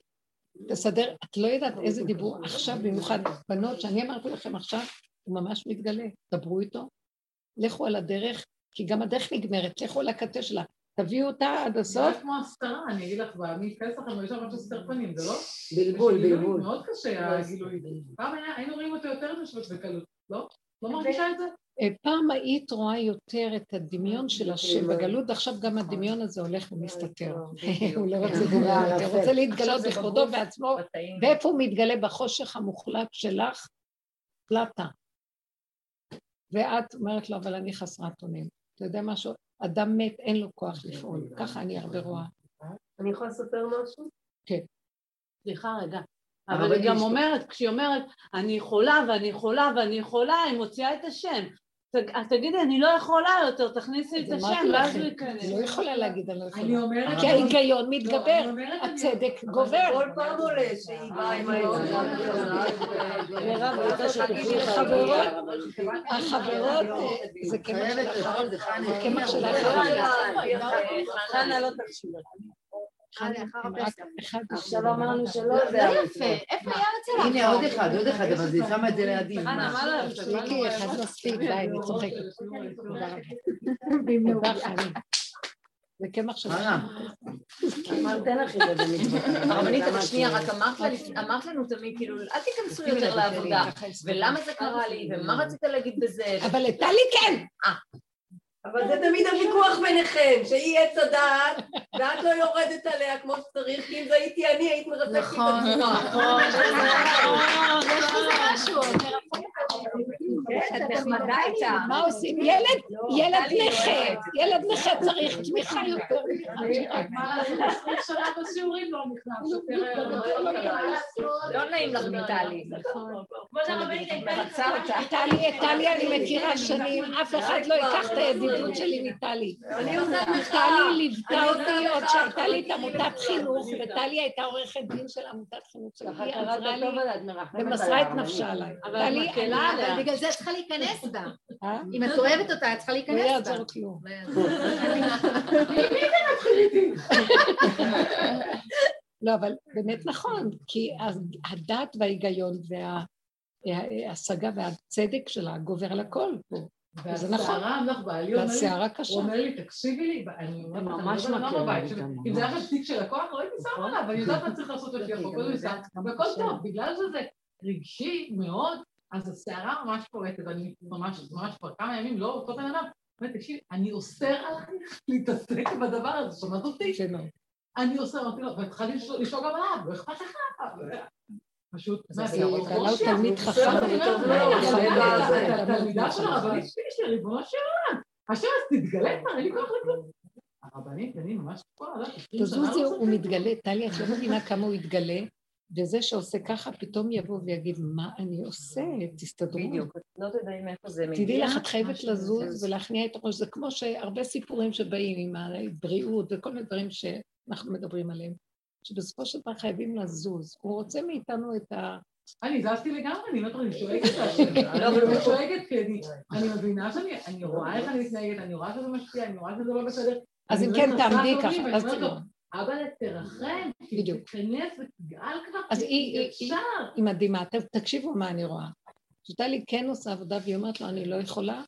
תסדר, את לא יודעת איזה דיבור, עכשיו במיוחד בנות, שאני אמרתי לכם עכשיו, הוא ממש מתגלה, דברו איתו, לכו על הדרך, כי גם הדרך נגמרת, לכו על הקצה שלה, תביאו אותה עד הסוף. זה כמו הסתרה, אני אגיד לך, מפסח אני מרגישה ממש הסתר פנים, זה לא? בלבול, בלבול. מאוד קשה הגילוי. פעם היינו רואים אותו יותר פשוט בקלות, לא? לא מרגישה את זה? אה, פעם היית רואה יותר את הדמיון של השם בגלות, עכשיו גם הדמיון הזה הולך ומסתתר. [laughs] הוא לא רוצה לדבר יותר, הוא רוצה להתגלות בכבודו בעצמו, ואיפה הוא מתגלה בחושך המוחלט שלך? פלטה. ואת אומרת לו, אבל אני חסרת אונים. אתה יודע משהו? אדם מת, אין לו כוח לפעול. ככה אני הרבה רואה. אני יכולה לספר משהו? כן. סליחה רגע. אבל היא גם אומרת, כשהיא אומרת, אני חולה ואני חולה ואני חולה, היא מוציאה את השם. אז תגידי, אני לא יכולה יותר, תכניסי את השם, ואז הוא ייכנס. לא יכולה להגיד, אני לא יכולה. אני אומרת... כי ההיגיון מתגבר, הצדק גובר. כל פעם עולה שהיא באה עם ההיגיון. החברות, זה קמח של חנה לא תקשיב. עכשיו אמרנו שלא זה לא יפה, איפה היה אצלך? הנה עוד אחד, עוד אחד, אבל זה שמה את זה לידי. חנה, מה? לא יפה? שיקי, אחד מספיק, די, אני צוחקת. זה קמח של... הרבנית, אבל שנייה, רק אמרת לנו תמיד, כאילו, אל תיכנסו יותר לעבודה, ולמה זה קרה לי, ומה רצית להגיד בזה? אבל לטלי כן! אבל זה תמיד הוויכוח ביניכם, שהיא עץ הדעת, ואת לא יורדת עליה כמו שצריך, כי אם זה הייתי אני, היית מרתקת את נכון, נכון. יש בזה משהו. מה עושים? ילד, ילד נכה, ילד נכה צריך תמיכה יותר. לא נעים לך מטלי. טלי, טלי אני מכירה שנים, אף אחד לא ייקח את הידידות שלי מטלי. טלי ליוותה אותי עוד שהייתה לי את עמותת חינוך, וטלי הייתה עורכת דין של עמותת חינוך של היא עזרה לי ומסרה את נפשה עליי. טלי, בגלל זה צריכה להיכנס בה. אם את אוהבת אותה, את צריכה לא להיכנס בה. יעזור כלום. לא, אבל באמת נכון, כי הדת וההיגיון וההשגה והצדק שלה גובר על הכל פה. זה נכון. והסערה קשה. הוא אומר לי, תקשיבי לי, אני אומרת, ממש מכיר. אם זה היה תיק של לקוח, לא הייתי שמה עליו, אני יודעת מה צריך לעשות לפי החוק, והכל טוב, בגלל שזה רגשי מאוד, אז הסערה ממש פורטת, ואני ממש, ממש כבר כמה ימים, לא אותו בן אדם, אומרת, תקשיב, אני אוסר עלייך [laughs] להתעסק בדבר הזה, שמעת אותי? אני אוסר, אמרתי לו, והתחלתי לשאול גם עליו, לא אכפת לך? פשוט, זה הוא תלמיד חכם. התלמידה של הרבנית שלי, ריבונו של עולם. עכשיו אז תתגלה כבר, אין לי כוח לכלום. הרבנית, אני ממש פה, תזוזי, הוא מתגלה, טלי, את לא מבינה כמה הוא יתגלה, וזה שעושה ככה פתאום יבוא ויגיד, מה אני עושה? תסתדרו. בדיוק, לא תדעי מאיפה זה מגיע. תדעי לך, את חייבת לזוז ולהכניע את הראש, זה כמו שהרבה סיפורים שבאים עם הבריאות וכל מיני דברים שאנחנו מדברים עליהם, שבסופו של דבר חייבים לזוז. הוא רוצה מאיתנו את ה... אני זזתי לגמרי, אני לא יודעת, אני [laughs] שואגת לא, אבל אני שואגת כי אני מבינה שאני רואה איך אני מתנהגת, אני רואה שזה משפיע, אני רואה שזה לא בסדר. אז אם כן, תעמדי ככה, אז אבל תרחם, תיכנס ותגאל כבר, אז היא מדהימה, תקשיבו מה אני רואה. שטלי כן עושה עבודה והיא אומרת לו, אני לא יכולה,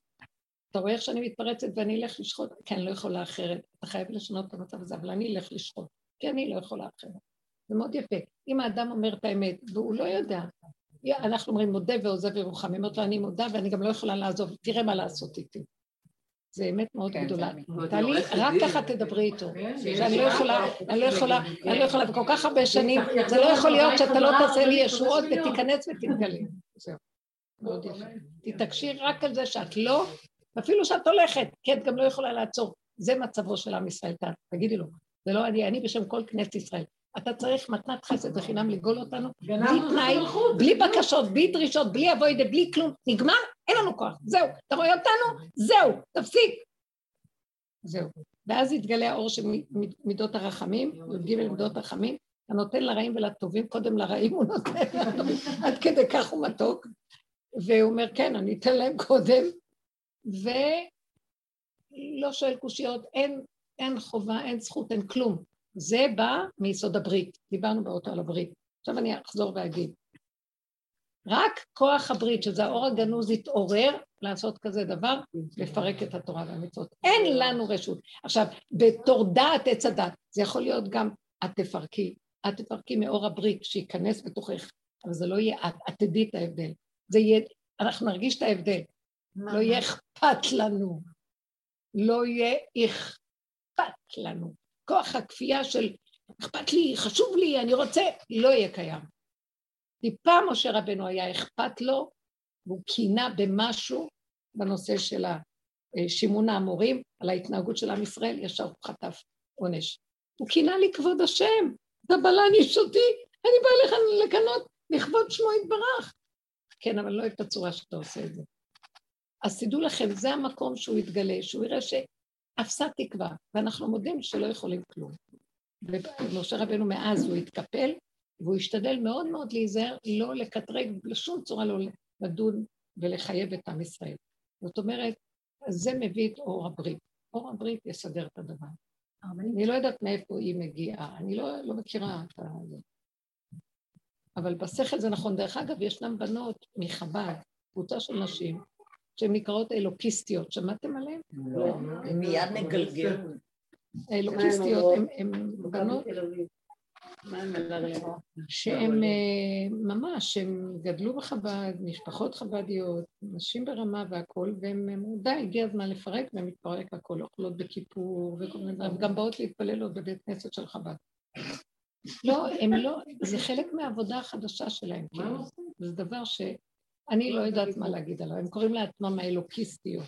אתה רואה איך שאני מתפרצת ואני אלך לשחוט? כי אני לא יכולה אחרת, אתה חייב לשנות את המצב הזה, אבל אני אלך לשחוט, כי אני לא יכולה אחרת. זה מאוד יפה. אם האדם אומר את האמת, והוא לא יודע, אנחנו אומרים מודה ועוזב ירוחם, היא אומרת לו אני מודה ואני גם לא יכולה לעזוב, תראה מה לעשות איתי. זה אמת מאוד כן, גדולה. טלי, רק. ככה תדברי איתו. כן, שאני לא יכולה, אני לא יכולה, אני לא יכולה, וכל כך הרבה שנים, זה לא יכול להיות שאתה לא תעשה לי ישועות ותיכנס ותתגלה. זהו. מאוד יפה. תתעקשי רק על זה שאת לא, אפילו שאת הולכת, כי את גם לא יכולה לעצור. זה מצבו של עם ישראל. תגידי לו, זה לא אני, אני בשם כל כנסת ישראל. אתה צריך מתנת חסד וחינם לגאול אותנו, בלי תנאי, בלי בקשות, בלי דרישות, בלי אבוידה, בלי כלום. נגמר? אין לנו כוח. זהו. אתה רואה אותנו? זהו. תפסיק. זהו. ואז יתגלה האור של מידות הרחמים, י"ג מידות הרחמים, הנותן לרעים ולטובים, קודם לרעים הוא נותן לטובים, [laughs] עד כדי כך הוא מתוק. והוא אומר, כן, אני אתן להם קודם, ולא שואל קושיות, אין, אין חובה, אין זכות, אין כלום. זה בא מיסוד הברית, דיברנו באותו על הברית. עכשיו אני אחזור ואגיד. רק כוח הברית, שזה האור הגנוז, יתעורר לעשות כזה דבר, לפרק את התורה והמצוות. אין לנו רשות. עכשיו, בתור דעת עץ הדת, זה יכול להיות גם את תפרקי, את תפרקי מאור הברית שייכנס בתוכך, אבל זה לא יהיה את, את תדעי את ההבדל. זה יהיה, אנחנו נרגיש את ההבדל. לא יהיה אכפת לנו. לא יהיה אכפת לנו. כוח הכפייה של אכפת לי, חשוב לי, אני רוצה, לא יהיה קיים. טיפה משה רבנו היה אכפת לו, והוא קינה במשהו בנושא של שימון האמורים, על ההתנהגות של עם ישראל, ישר הוא חטף עונש. הוא קינה לכבוד השם, אתה בלן אישותי, אני בא לך לקנות לכבוד שמו יתברך. כן, אבל לא את הצורה שאתה עושה את זה. אז תדעו לכם, זה המקום שהוא יתגלה, שהוא יראה שאפסה תקווה, ואנחנו מודים שלא יכולים כלום. ומשה רבנו מאז הוא התקפל, והוא השתדל מאוד מאוד להיזהר, לא לקטרג, בשום צורה לא לדון ולחייב את עם ישראל. זאת אומרת, זה מביא את אור הברית. אור הברית יסדר את הדבר. אני לא יודעת מאיפה היא מגיעה, אני לא, לא מכירה את זה. אבל בשכל זה נכון. דרך אגב, ישנן בנות מחב"ד, קבוצה של נשים, שהן נקראות אלוקיסטיות. שמעתם עליהן? מיד נגלגל. האלוקיסטיות הן בנות שהן אה, ממש, הן גדלו בחב"ד, משפחות חב"דיות, נשים ברמה והכול, והן אמרו, די, הגיע הזמן לפרק, ומתפרק הכל, אוכלות בכיפור, וכל מיני דברים, וגם באות להתפלל עוד בבית כנסת של חב"ד. לא, הם לא, זה חלק מהעבודה החדשה שלהם, כאילו. זה דבר שאני לא יודעת מה להגיד עליו, הם קוראים לעצמם האלוקיסטיות.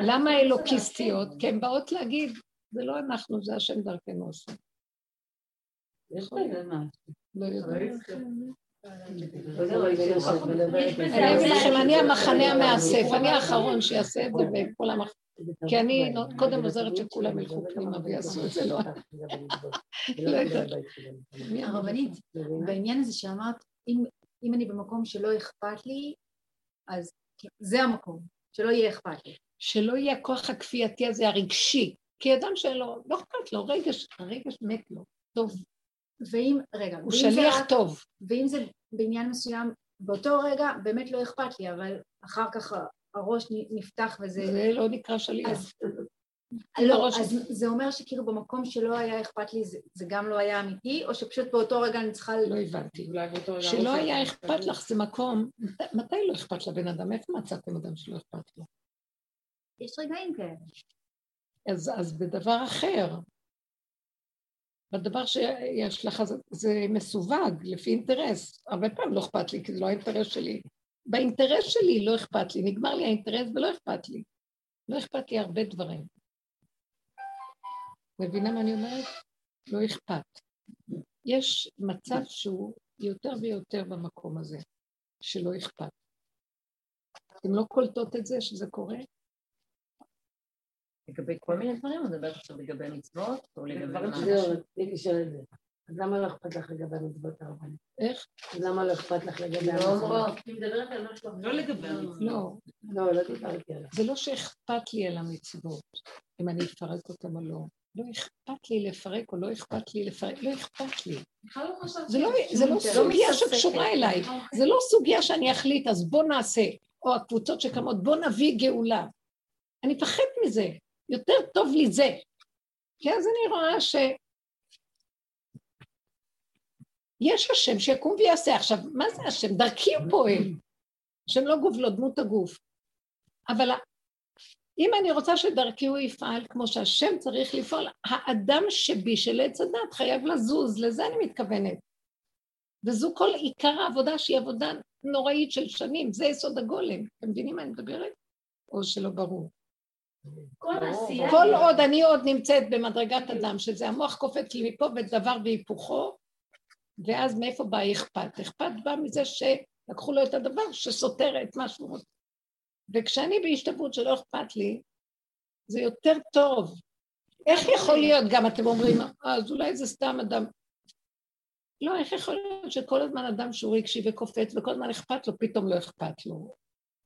למה האלוקיסטיות? כי הן באות להגיד, זה לא אנחנו, זה השם דרכנו עושה. להיות. לא יודעת. אני אגיד לכם, אני המחנה המאסף, אני האחרון שיעשה את זה בכל המח... כי אני קודם עוזרת שכולם ילכו פנימה ויעשו את זה, לא... לא יודעת. הרבנית, בעניין הזה שאמרת, אם, אם אני במקום שלא אכפת לי, אז זה המקום, שלא יהיה אכפת לי. שלא יהיה הכוח הכפייתי הזה הרגשי, כי אדם שלו, לא אכפת לו, רגש, הרגש מת לו, טוב, ואם, רגע, הוא זה שליח רק- טוב. ואם זה בעניין מסוים, באותו רגע באמת לא אכפת לי, אבל אחר כך הראש נפתח וזה... זה לא נקרא שליח. אז- לא, הראש- אז זה אומר שכאילו במקום שלא היה אכפת לי זה, זה גם לא היה אמיתי, או שפשוט באותו רגע אני צריכה... לא הבנתי. אולי באותו רגע שלא היה אכפת. לך זה מקום, מת- מתי לא אכפת לבן אדם? איפה מצאתם אדם שלא אכפת לו? יש רגעים כאלה. אז, אז בדבר אחר. בדבר שיש לך, זה, זה מסווג לפי אינטרס. הרבה פעמים לא אכפת לי, כי זה לא האינטרס שלי. באינטרס שלי לא אכפת לי, נגמר לי האינטרס ולא אכפת לי. לא אכפת לי הרבה דברים. מבינה מה אני אומרת? לא אכפת. יש מצב שהוא יותר ויותר במקום הזה, שלא אכפת. אתם לא קולטות את זה שזה קורה? לגבי כל מיני דברים, או מדברת עכשיו לגבי מצוות, או לגבי מה? שזהו, רציתי לשאול את זה. אז למה לא אכפת לך לגבי המצוות הרבנית? איך? אז למה לא אכפת לך לגבי לא המצוות? אומרות, היא מדברת על משהו אחר. לא לגבי המצוות. לא, לא, לא דיברתי עליו. זה לא שאכפת לי על המצוות, אם אני אפרק אותם או לא. לא אכפת לי לפרק או לא אכפת לי לפרק, לא אכפת לי. לא. זה לא, לא סוגיה שקשורה אליי, זה לא סוגיה שאני אחליט, אז בוא נעשה, או הקבוצות שקמות, בוא נביא גאולה. אני מפחד מזה, יותר טוב לי זה. כי אז אני רואה ש... יש השם שיקום ויעשה. עכשיו, מה זה השם? דרכי הוא פועל. השם לא גוף, לא דמות הגוף. אבל אם אני רוצה שדרכי הוא יפעל כמו שהשם צריך לפעול, האדם שבי של עץ הדת חייב לזוז, לזה אני מתכוונת. וזו כל עיקר העבודה שהיא עבודה נוראית של שנים, זה יסוד הגולם. אתם מבינים מה אני מדברת? או שלא ברור. כל. כל עוד אני עוד נמצאת במדרגת אדם, שזה המוח קופץ לי מפה ודבר והיפוכו, ואז מאיפה בא אכפת? אכפת בא מזה שלקחו לו את הדבר שסותר את מה שהוא רוצה. וכשאני בהשתוות שלא אכפת לי, זה יותר טוב. איך יכול להיות, גם אתם אומרים, אה, אז אולי זה סתם אדם. לא, איך יכול להיות שכל הזמן אדם שהוא רגשי וקופץ וכל הזמן אכפת לו, פתאום לא אכפת לו?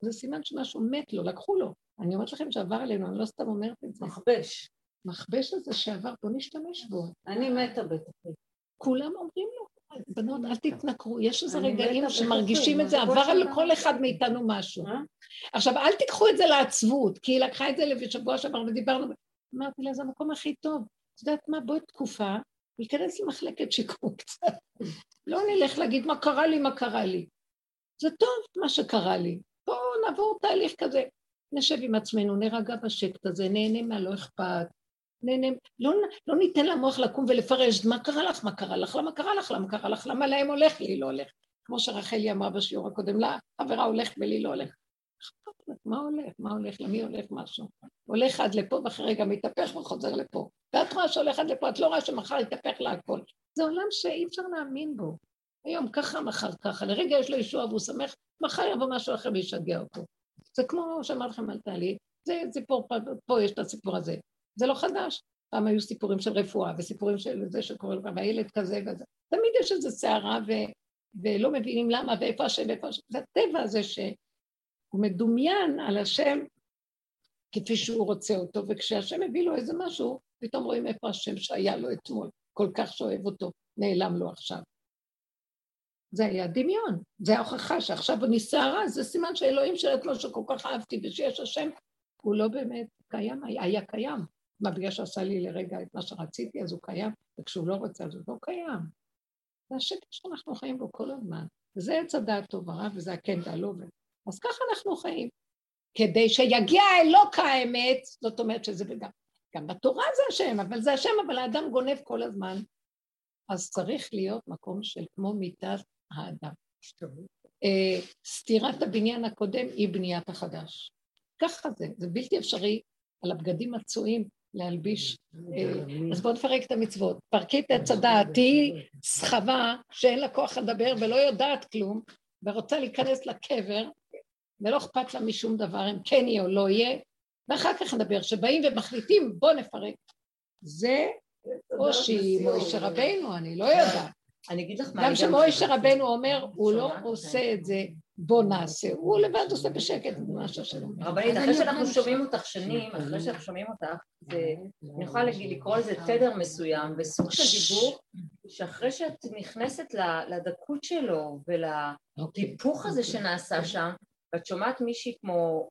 זה סימן שמשהו מת לו, לקחו לו. אני אומרת לכם שעבר עלינו, אני לא סתם אומרת את זה. מכבש. מכבש הזה שעבר, בוא נשתמש בו. אני מתה בתוכי. כולם אומרים לו, בנות, אל תתנכרו, יש איזה רגעים שמרגישים את זה, מה עבר על? כל אחד מאיתנו משהו. אה? עכשיו, אל תיקחו את זה לעצבות, כי היא לקחה את זה לשבוע שעבר ודיברנו, אמרתי לה, זה המקום הכי טוב. את יודעת מה, בואי תקופה, ניכנס למחלקת שיקום קצת. [laughs] לא נלך להגיד מה קרה לי, מה קרה לי. זה טוב מה שקרה לי. בואו נעבור תהליך כזה. נשב עם עצמנו, נירגע בשקט הזה, נהנה מהלא אכפת, נהנה, לא, לא ניתן למוח לקום ולפרש, מה קרה לך, מה קרה לך, למה קרה לך, למה קרה לך, למה להם הולך, לי לא הולך. כמו שרחלי אמרה בשיעור הקודם, לה, חברה הולך ולי לא הולך. מה הולך, מה הולך, למי הולך משהו? הולך עד לפה ואחרי רגע מתהפך וחוזר לפה. ואת רואה שהולך עד לפה, את לא רואה שמחר יתהפך לה הכל. זה עולם שאי אפשר להאמין בו. היום ככה, מחר ככה, לרגע יש לו ישוע והוא שמח, מחר יבוא משהו אחר וישגע אותו. זה כמו שאמר לכם על טלי, זה סיפור, פה יש את הסיפור הזה. זה לא חדש. פעם היו סיפורים של רפואה, וסיפורים של זה שקורה לך, והילד כזה וזה. תמיד יש איזו סערה, ו, ולא מבינים למה, ואיפה השם, ואיפה השם. זה הטבע הזה שהוא מדומיין על השם כפי שהוא רוצה אותו, וכשהשם מביא לו איזה משהו, פתאום רואים איפה השם שהיה לו אתמול, כל כך שאוהב אותו, נעלם לו עכשיו. זה היה דמיון, זה ההוכחה שעכשיו אני סערה, זה סימן שאלוהים של אתמול שכל כך אהבתי ושיש השם, הוא לא באמת קיים, היה, היה קיים. מה, בגלל שעשה לי לרגע את מה שרציתי, אז הוא קיים, וכשהוא לא רוצה, אז הוא לא קיים. זה השקט שאנחנו חיים בו כל הזמן. וזה עץ הדעת טוב ורע, וזה הכן והלא. אז ככה אנחנו חיים. כדי שיגיע אלוק האמת, זאת אומרת שזה גם, גם בתורה זה השם, אבל זה השם, אבל האדם גונב כל הזמן. אז צריך להיות מקום של כמו מיטת האדם. אה, סתירת הבניין הקודם היא בניית החדש. ככה זה, זה בלתי אפשרי על הבגדים הצועים להלביש. אה, אז בואו נפרק את המצוות. פרקי את עץ הדעת, תהיי סחבה שאין לה כוח לדבר ולא יודעת כלום, ורוצה להיכנס לקבר, ולא אכפת לה משום דבר אם כן יהיה או לא יהיה, ואחר כך נדבר. שבאים ומחליטים, בואו נפרק. זה או שהיא מוישה רבנו, אני לא יודעת. אני אגיד לך מה... גם שמוישה רבנו אומר, הוא לא? עושה את זה, בוא נעשה, הוא לבד עושה בשקט את מה שהשם אומר. רבנית, אחרי שאנחנו שומעים אותך שנים, אחרי שאנחנו שומעים אותך, אני יכולה לקרוא לזה תדר מסוים וסוג של דיבור, שאחרי שאת נכנסת לדקות שלו ולהיפוך הזה שנעשה שם, ואת שומעת מישהי כמו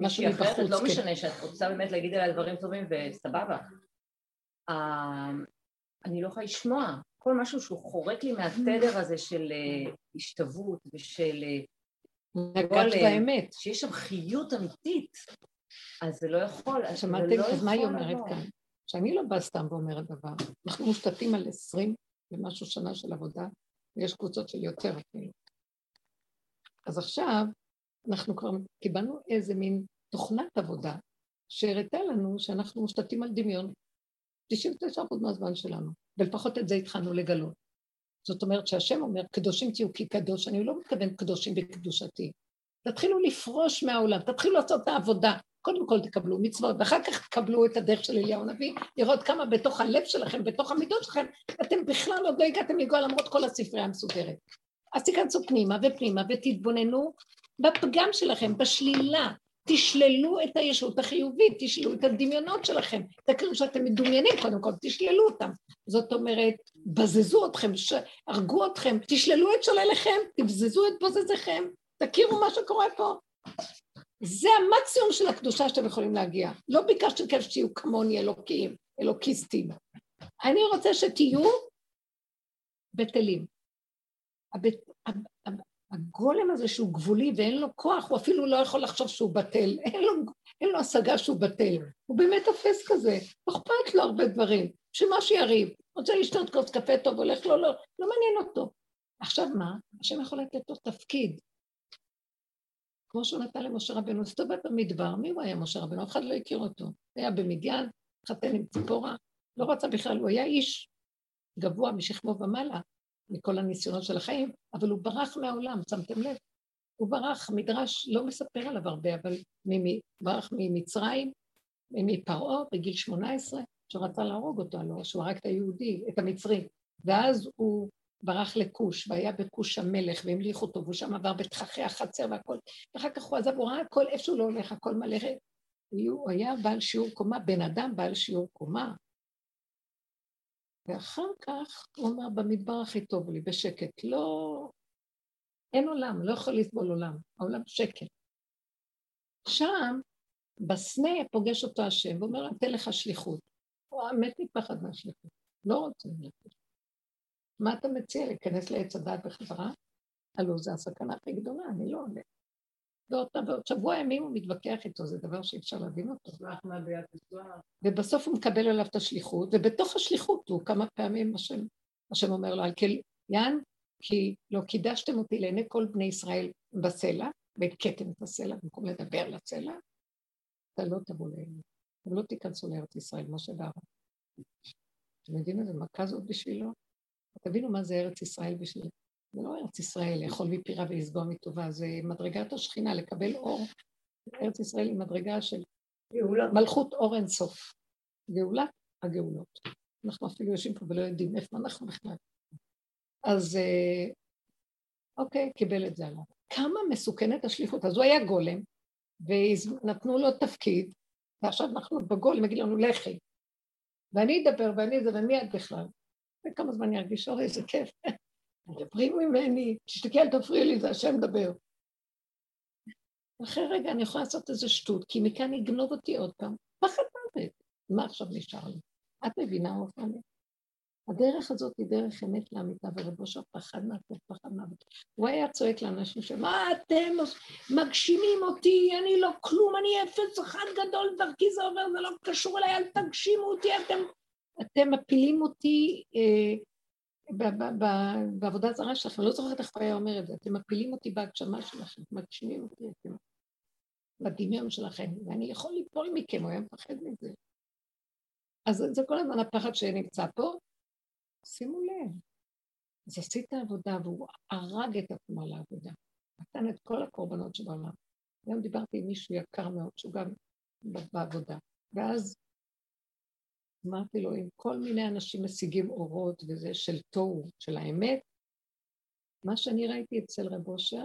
משהו מישהי אחרת, לא כן. משנה שאת רוצה באמת להגיד עליה דברים טובים וסבבה. אה, אני לא יכולה לשמוע. כל משהו שהוא חורק לי מהתדר הזה של אה, השתוות ושל... אה, נגעת וואלה, באמת. שיש שם חיות אמיתית, אז זה לא יכול, אז זה שמעתם? לא אז מה היא אומרת. כאן? שאני לא באה סתם ואומרת דבר. אנחנו מושתתים על עשרים ומשהו שנה של עבודה, ויש קבוצות של יותר אפילו. אז עכשיו אנחנו כבר קיבלנו איזה מין תוכנת עבודה שהראתה לנו שאנחנו מושתתים על דמיון 99% מהזמן שלנו, ולפחות את זה התחלנו לגלות. זאת אומרת שהשם אומר, קדושים תהיו כי קדוש, אני לא מתכוון קדושים בקדושתי. תתחילו לפרוש מהעולם, תתחילו לעשות את העבודה. קודם כל תקבלו מצוות, ואחר כך תקבלו את הדרך של אליהו הנביא, לראות כמה בתוך הלב שלכם, בתוך המידות שלכם, אתם בכלל עוד לא הגעתם לגוע למרות כל הספרייה המסודרת. אז תיכנסו פנימה ופנימה ותתבוננו בפגם שלכם, בשלילה. תשללו את הישות החיובית, תשללו את הדמיונות שלכם, תכירו שאתם מדומיינים קודם כל, תשללו אותם. זאת אומרת, בזזו אתכם, ש- הרגו אתכם, תשללו את שולליכם, תבזזו את בוזזיכם, תכירו מה שקורה פה. זה המקסימום של הקדושה שאתם יכולים להגיע. לא ביקשתי כאן שתהיו כמוני אלוקים, אלוקיסטים. אני רוצה שתהיו בטלים. הבט, הגולם הזה שהוא גבולי ואין לו כוח, הוא אפילו לא יכול לחשוב שהוא בטל, אין לו, אין לו השגה שהוא בטל. הוא באמת תופס כזה, לא אכפת לו הרבה דברים, שמה שיריב, רוצה לשתות כוס קפה טוב, הולך לו, לא, לא מעניין אותו. עכשיו מה? השם יכול לתת לו תפקיד. כמו שהוא נתן למשה רבנו, הסתובב במדבר, מי הוא היה משה רבנו? אף אחד לא הכיר אותו. היה במדיין, חתן עם ציפורה, לא רצה בכלל, הוא היה איש גבוה משכמו ומעלה, מכל הניסיונות של החיים, אבל הוא ברח מהעולם, שמתם לב? הוא ברח, מדרש לא מספר עליו הרבה, אבל ממי, ברח ממצרים, מפרעה בגיל 18, שרצה להרוג אותו, לא, שהוא הרג את היהודי, את המצרי, ואז הוא ברח לכוש, והיה בכוש המלך, והמליך אותו, והוא שם עבר בתככי החצר והכל, ואחר כך הוא עזב, הוא ראה הכל, איפה שהוא לא הולך, הכל מלא, הוא היה בעל שיעור קומה, בן אדם בעל שיעור קומה, ואחר כך הוא אמר, במדבר הכי טוב לי, בשקט. לא... אין עולם, לא יכול לסבול עולם. העולם שקט. שם, בסנה פוגש אותו השם, ואומר לו, אתן לך שליחות. הוא מת מפחד מהשליחות. לא רוצה ללכת. מה אתה מציע, להיכנס לעץ הדת בחזרה? הלו, זו הסכנה הכי גדולה, אני לא עולה. ועוד, ועוד שבוע ימים הוא מתווכח איתו, זה דבר שאי אפשר להבין אותו. ובסוף הוא מקבל עליו את השליחות, ובתוך השליחות הוא כמה פעמים השם, השם אומר לו, על כל יען, כי לא קידשתם אותי לעיני כל בני ישראל בסלע, והכיתם את הסלע במקום לדבר לסלע, אתה לא תבוא לעיני, אתם לא תיכנסו לארץ ישראל, משה ואהרון. אתם יודעים איזה מכה זאת בשבילו? תבינו מה זה ארץ ישראל בשבילו. זה לא ארץ ישראל, לאכול מפירה ולסגוע מטובה, זה מדרגת השכינה, לקבל אור. ארץ ישראל היא מדרגה של גאולה. מלכות אור אינסוף. גאולת הגאולות. אנחנו אפילו יושבים פה ולא יודעים איפה אנחנו בכלל. אז אה, אוקיי, קיבל את זה עליו. כמה מסוכנת השליחות. אז הוא היה גולם, ונתנו לו תפקיד, ועכשיו אנחנו בגולם, יגיד לנו לכי. ואני אדבר ואני זה, ומי את בכלל? וכמה זמן אני ארגיש, אוי, איזה כיף. מדברים ממני, אל תפריעי לי, זה השם מדבר. אחרי רגע אני יכולה לעשות איזה שטות, כי מכאן יגנוב אותי עוד פעם. פחד מוות. מה עכשיו נשאר לי? את מבינה, אופני? הדרך הזאת היא דרך אמת לאמיתה, ורבו שם פחד מהטוב, פחד מוות. הוא היה צועק לאנשים שמה אתם מגשימים אותי, אני לא כלום, אני אפס אחד גדול, דרכי זה עובר, זה לא קשור אליי, אל תגשימו אותי, אתם, אתם מפילים אותי אה, בעבודה זרה שלכם, לא זוכרת איך הוא היה אומר את זה, אתם מפילים אותי בהגשמה שלכם, מגשימים אותי, אתם בדמיון שלכם, ואני יכול ליפול מכם, הוא היה מפחד מזה. אז זה כל הזמן הפחד שנמצא פה. שימו לב, אז עשית עבודה והוא הרג את עצמו על העבודה, נתן את כל הקורבנות שבעולם. היום דיברתי עם מישהו יקר מאוד, שהוא גם בעבודה, ואז אמרתי לו, אם כל מיני אנשים משיגים אורות וזה של תוהו, של האמת, מה שאני ראיתי אצל רב אושר,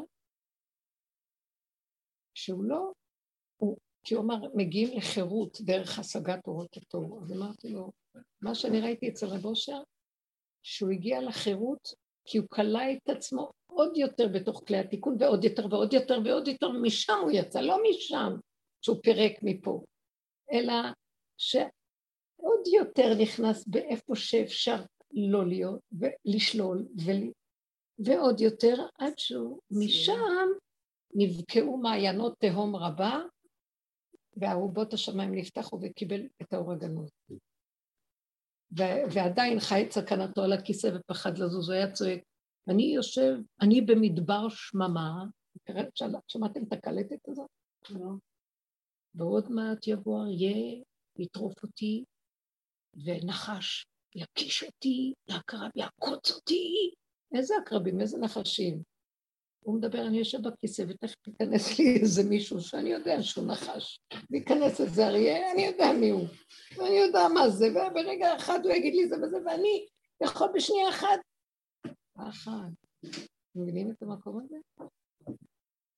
שהוא לא, הוא, כי הוא אמר, מגיעים לחירות דרך השגת אורות התוהו. אז אמרתי לו, מה שאני ראיתי אצל רב אושר, שהוא הגיע לחירות כי הוא כלא את עצמו עוד יותר בתוך כלי התיקון, ועוד יותר ועוד יותר ועוד יותר, משם הוא יצא, לא משם שהוא פירק מפה, אלא ש... עוד יותר נכנס באיפה שאפשר לא להיות, ולשלול, ו... ועוד יותר, עד שהוא משם נבקעו מעיינות תהום רבה, וארובות השמיים נפתחו וקיבל את האור הגנוז. ו- ועדיין חי את סכנתו על הכיסא ופחד לזוז, הוא היה צועק, אני יושב, אני במדבר שממה, שמעתם את הקלטת הזאת? לא. ועוד מעט יבוא אריה, יטרוף אותי, ונחש יקיש אותי, והקרב יעקוץ אותי. איזה עקרבים, איזה נחשים. הוא מדבר, אני יושב בכיסא, ותכף ייכנס לי איזה מישהו שאני יודע שהוא נחש. וייכנס איזה אריה, אני יודע מי הוא. ואני יודע מה זה, וברגע אחד הוא יגיד לי זה וזה, ואני יכול בשנייה אחת. פחד. מבינים את המקום הזה?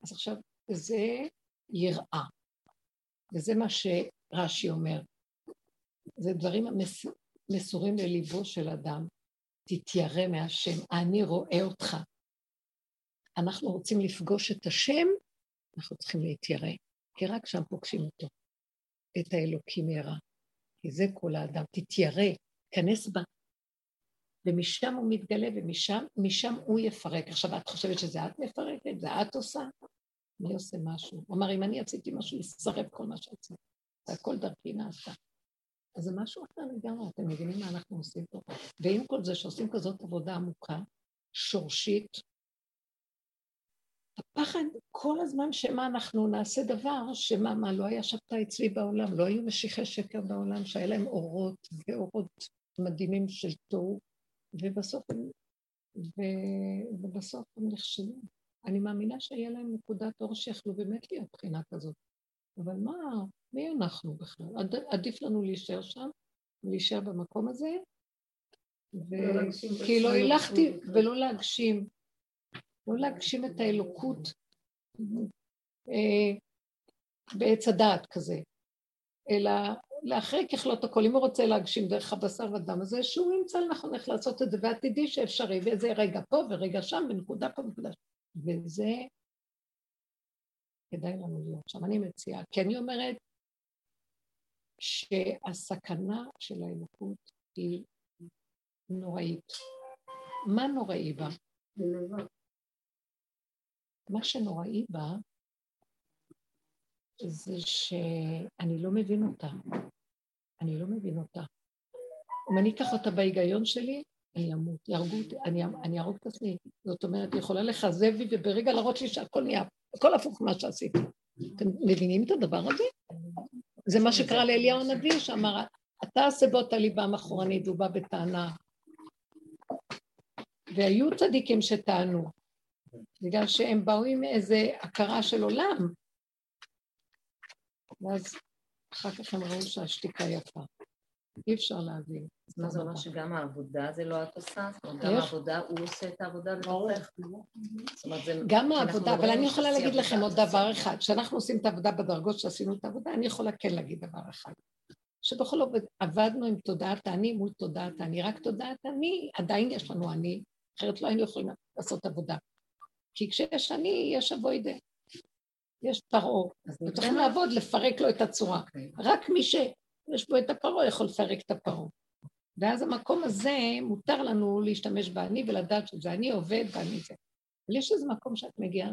אז עכשיו, זה יראה. וזה מה שרש"י אומר. זה דברים המסורים לליבו של אדם. תתיירא מהשם, אני רואה אותך. אנחנו רוצים לפגוש את השם, אנחנו צריכים להתיירא, כי רק שם פוגשים אותו, את האלוקים ירא. כי זה כל האדם, תתיירא, כנס בה. ומשם הוא מתגלה, ומשם משם הוא יפרק. עכשיו, את חושבת שזה את מפרקת? זה את עושה? מי עושה משהו? הוא אמר, אם אני עשיתי משהו, ישרף כל מה שעשיתי. והכל דרכי נעשה. אז זה משהו אחר לגמרי, אתם מבינים מה אנחנו עושים פה? ועם כל זה שעושים כזאת עבודה עמוקה, שורשית, הפחד כל הזמן שמה אנחנו נעשה דבר שמה, מה, לא היה שבתאי אצלי בעולם, לא היו משיחי שקר בעולם שהיה להם אורות ואורות מדהימים של תוהו, ובסוף ו, ובסוף הם נכשלו. אני מאמינה שהיה להם נקודת אור שיכלו באמת להיות בחינה כזאת. אבל מה, מי אנחנו בכלל? עד, עדיף לנו להישאר שם, להישאר במקום הזה, וכי לא הלכתי, ולא להגשים, לא להגשים את האלוקות אה, בעץ הדעת כזה, אלא לאחרי ככלות הכל, אם הוא רוצה להגשים דרך הבשר ודם הזה, שהוא ימצא לנכון איך לעשות את זה, ועתידי שאפשרי, וזה רגע פה ורגע שם, ונקודה פה ונקודה שם. וזה כדאי לנו להיות שם. אני מציעה, כי אני אומרת שהסכנה של האלוקות היא נוראית. מה נוראי בה? מה שנוראי בה זה שאני לא מבין אותה. אני לא מבין אותה. אם אני אקח אותה בהיגיון שלי, אני אמות, יהרגו אותי, אני, אהרוג את עצמי. זאת אומרת, היא יכולה לכזב לי וברגע להראות לי שהכל נהיה, הכל הפוך ממה שעשיתי. אתם מבינים את הדבר הזה? זה מה שקרה לאליהו הנביא, שאמר, אתה עשה בו את הליבם אחורנית, והוא בא בטענה. והיו צדיקים שטענו, בגלל שהם באו עם איזה הכרה של עולם. ואז אחר כך הם ראו שהשתיקה יפה. אי אפשר להבין. אז מה זה אומר שגם העבודה זה לא את עושה? זאת אומרת, גם העבודה, הוא עושה את העבודה בתוכך? גם העבודה, אבל אני יכולה להגיד לכם עוד דבר אחד. כשאנחנו עושים את העבודה בדרגות שעשינו את העבודה, אני יכולה כן להגיד דבר אחד. שבכל עובד עבדנו עם תודעת האני מול תודעת האני, רק תודעת האני, עדיין יש לנו אני, אחרת לא היינו יכולים לעשות עבודה. כי כשיש אני, יש אבוידה. יש פרעה. צריכים לעבוד, לפרק לו את הצורה. אוקיי. רק מי שיש בו את הפרעה יכול לפרק את הפרעה. ואז המקום הזה, מותר לנו להשתמש באני ולדעת שזה אני עובד ואני זה. אבל יש איזה מקום שאת מגיעה,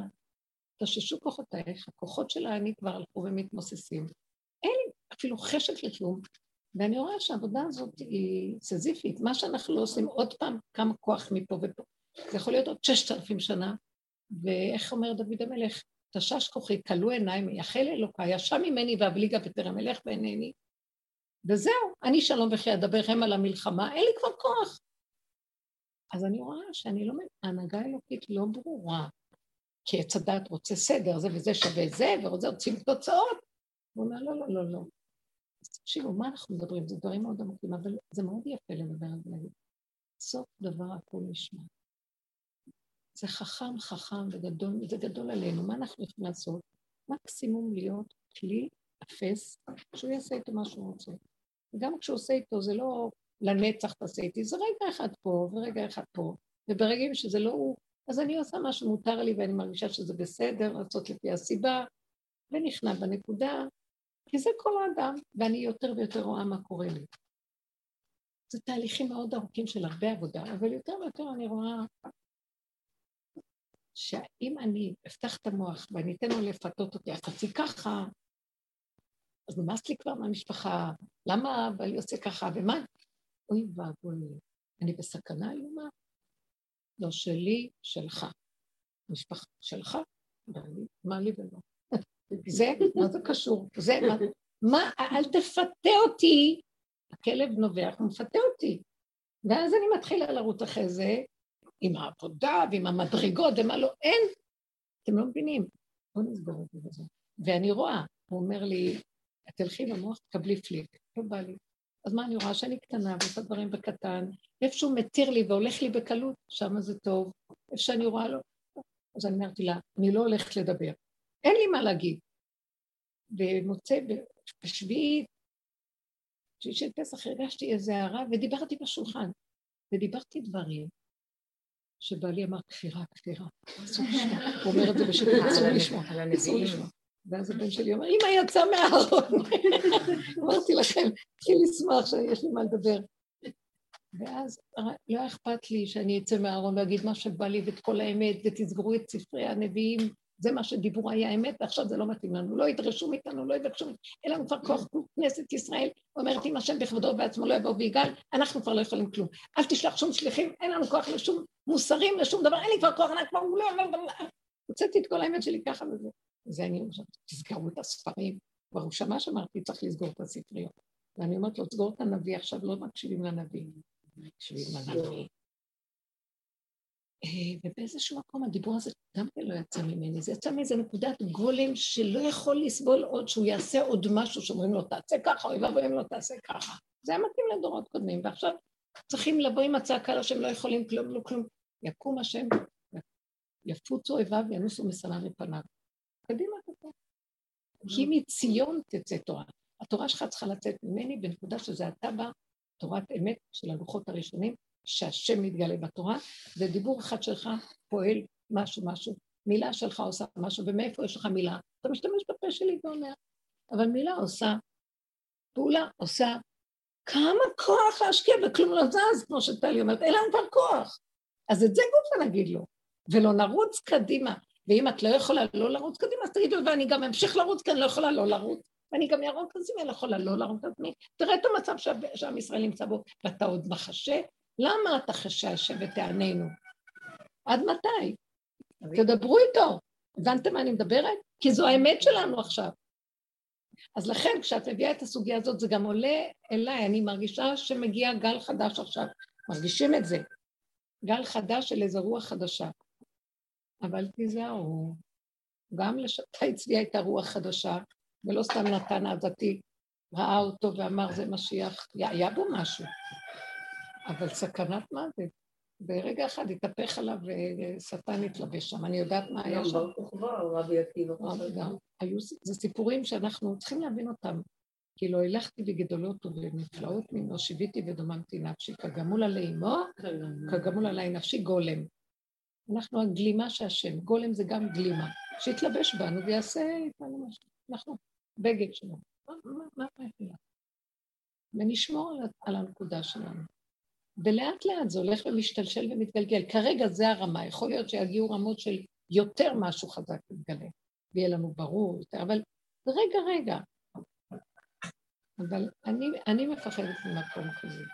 תששו כוחותייך, הכוחות של האני כבר הלכו ומתמוססים. אין לי אפילו חשק לכלום, ואני רואה שהעבודה הזאת היא סזיפית. מה שאנחנו לא עושים עוד פעם, כמה כוח מפה ופה. זה יכול להיות עוד ששת אלפים שנה, ואיך אומר דוד המלך? תשש כוחי, כלו עיניים, מייחל אלוקיי, ישע ממני ואבליגה בטרם אלך ואינני. וזהו, אני שלום וכי אדברכם על המלחמה, אין לי כבר כוח. אז אני רואה שאני לא... ההנהגה האלוקית לא ברורה. כי עץ הדת רוצה סדר, זה וזה שווה זה, ורוצה רוצים תוצאות. הוא אומר, לא, לא, לא, לא. אז תקשיבו, מה אנחנו מדברים? זה דברים מאוד עמוקים, אבל זה מאוד יפה לדבר על זה. סוף דבר הכל נשמע. זה חכם, חכם וגדול, זה גדול עלינו. מה אנחנו יכולים לעשות? מקסימום להיות כלי אפס, שהוא יעשה איתו מה שהוא רוצה. וגם כשהוא עושה איתו, זה לא לנצח תעשה איתי, זה רגע אחד פה ורגע אחד פה, וברגעים שזה לא הוא, אז אני עושה מה שמותר לי ואני מרגישה שזה בסדר, לעשות לפי הסיבה, ונכנע בנקודה, כי זה כל האדם, ואני יותר ויותר רואה מה קורה לי. זה תהליכים מאוד ארוכים של הרבה עבודה, אבל יותר ויותר אני רואה שאם אני אפתח את המוח ואני אתן לו לפתות אותי, אז תעשי ככה, אז נמאס לי כבר מהמשפחה, למה בעלי עושה ככה, ומה? אוי ואבוי אני בסכנה איומה? לא שלי, שלך. משפחה שלך, מה לי ולא. [laughs] זה, מה זה קשור? זה, מה, מה, אל תפתה אותי, הכלב נובח, הוא מפתה אותי. ואז אני מתחילה לרוץ אחרי זה, עם העבודה ועם המדרגות ומה לא, אין. אתם לא מבינים. בואו נסגור את זה. ואני רואה, הוא אומר לי, תלכי למוח, תקבלי פליק. לא בא לי. אז מה אני רואה? שאני קטנה ועושה דברים בקטן, איפה שהוא מתיר לי והולך לי בקלות, שם זה טוב. איפה שאני רואה לו, אז אני אמרתי לה, אני לא הולכת לדבר. אין לי מה להגיד. ומוצא, בשביעי, בשביעי של פסח הרגשתי איזה הערה ודיברתי בשולחן. ודיברתי דברים שבעלי אמר כפירה, כפירה, אסור [laughs] לשמוע. הוא אומר את זה בשביל אסור לשמוע, אסור לשמוע. ואז הבן שלי אומר, אמא יצא מהארון. [laughs] אמרתי לכם, התחיל לשמוח שיש לי מה לדבר. ואז לא אכפת לי שאני אצא מהארון ואגיד מה שבא לי ואת כל האמת, ותסגרו את ספרי הנביאים, זה מה שדיברו היה אמת, ועכשיו זה לא מתאים לנו. לא ידרשו מאיתנו, לא יבקשו מאיתנו. אין לנו כבר כוח, כנסת ישראל אומרת אם השם בכבודו ובעצמו לא יבוא ויגאל, אנחנו כבר לא יכולים כלום. אל תשלח שום שליחים, אין לנו כוח לשום מוסרים, לשום דבר, אין לי כבר כוח, אני כבר לא... הוצאתי את כל האמת שלי ככה וזה. זה אני אומרת, תסגרו את הספרים. כבר הוא שמע שאמרתי, צריך לסגור את הספריות. ואני אומרת לו, סגור את הנביא, עכשיו לא מקשיבים לנביא. מקשיבים לנביא. אה, ובאיזשהו מקום הדיבור הזה גם כן לא יצא ממני, זה יצא מאיזה נקודת גולם שלא יכול לסבול עוד שהוא יעשה עוד משהו שאומרים לו תעשה ככה, אוי ואבוי אם לא תעשה ככה. זה היה מתאים לדורות קודמים, ועכשיו צריכים לבוא עם הצעקה לו שהם לא יכולים כלום, לא כלום. יקום השם, יפוצו אויביו וינוסו משנא מפניו. קדימה כזה. כי מציון תצא תורה. התורה שלך צריכה לצאת ממני בנקודה שזה אתה בה, תורת אמת של הלוחות הראשונים, שהשם מתגלה בתורה, ודיבור אחד שלך פועל משהו משהו, מילה שלך עושה משהו, ומאיפה יש לך מילה? אתה משתמש בפה שלי ואומר, אבל מילה עושה, פעולה עושה, כמה כוח להשקיע וכלום לא זז, כמו שטלי אומרת, אין לנו כבר כוח. אז את זה גופה נגיד לו, ולא נרוץ קדימה. ואם את לא יכולה לא לרוץ קדימה, אז תגידו, ואני גם אמשיך לרוץ, כי אני לא יכולה לא לרוץ. ואני גם ארוץ אז אם אני לא יכולה לא לרוץ עצמי. תראה את המצב שעם ישראל נמצא בו, ואתה עוד מחשה למה אתה חשש ותעננו? עד מתי? תדברו איתו. הבנתם מה אני מדברת? כי זו האמת שלנו עכשיו. אז לכן, כשאת מביאה את הסוגיה הזאת, זה גם עולה אליי, אני מרגישה שמגיע גל חדש עכשיו. מרגישים את זה. גל חדש של איזו רוח חדשה. אבל תיזהרו, גם לשבתאי הצביע הייתה רוח חדשה, ולא סתם נתן הדתי, ראה אותו ואמר זה משיח, היה בו משהו. אבל סכנת מוות. ברגע אחד התהפך עליו ושטן התלבש שם, אני יודעת מה היה שם. זה סיפורים שאנחנו צריכים להבין אותם. כאילו הילכתי בגדולות ובנפלאות ממנו, שיוויתי ודוממתי נפשי, כגמול עלי אמו, כגמול עלי נפשי גולם. אנחנו הגלימה שהשם, גולם זה גם גלימה, שיתלבש בנו ויעשה איתנו משהו. אנחנו בגד שלנו. מה מה ונשמור על הנקודה שלנו. ולאט לאט זה הולך ומשתלשל ומתגלגל. כרגע זה הרמה, יכול להיות שיגיעו רמות של יותר משהו חזק מתגלה, ויהיה לנו ברור יותר, אבל רגע, רגע. אבל אני, אני מפחדת ממקום כזה.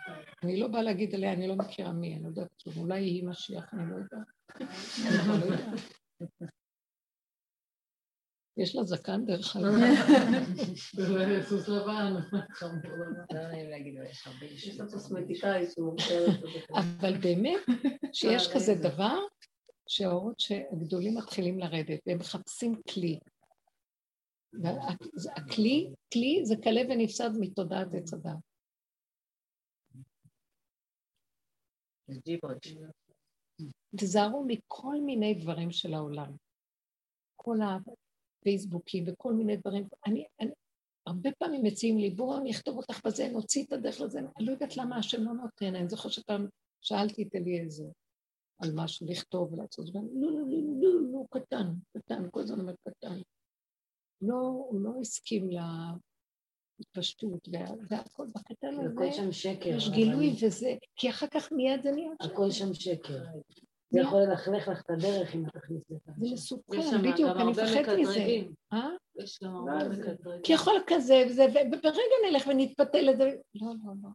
אני לא באה להגיד עליה, אני לא מכירה מי, אני לא יודעת אולי היא משיח, אני לא יודעת. לא. [laughs] יש לה זקן דרך [laughs] אגב. זה סוס לבן. יש לה [laughs] אבל באמת, שיש כזה דבר, שהאורות שהגדולים מתחילים לרדת, והם מחפשים כלי. הכלי, כלי זה כלה ונפסד מתודעת עץ הדת. תזהרו מכל מיני דברים של העולם. כל פייסבוקים וכל מיני דברים. אני, אני, הרבה פעמים מציעים לי, בואו נכתוב אותך בזה, נוציא את הדרך לזה. אני לא יודעת למה השם לא נותן, אני זוכרת שפעם שאלתי את אליעזר על משהו, לכתוב ולעשות, לא, לא, לא, לא, לא, קטן, קטן, כל הזמן אומר קטן. לא, הוא לא הסכים להתפשטות, והכל בקטן הזה. יש גילוי וזה, כי אחר כך מיד זה נהיה הכל שם שקר. זה יכול ללכלך לך את הדרך אם את תכניס לזה. זה מסוכן, בדיוק, אני מפחדת מזה. אה? יש גם הרבה מקטרגים. כי יכול כזה, וברגע נלך ונתפתל לזה, לא, לא, לא.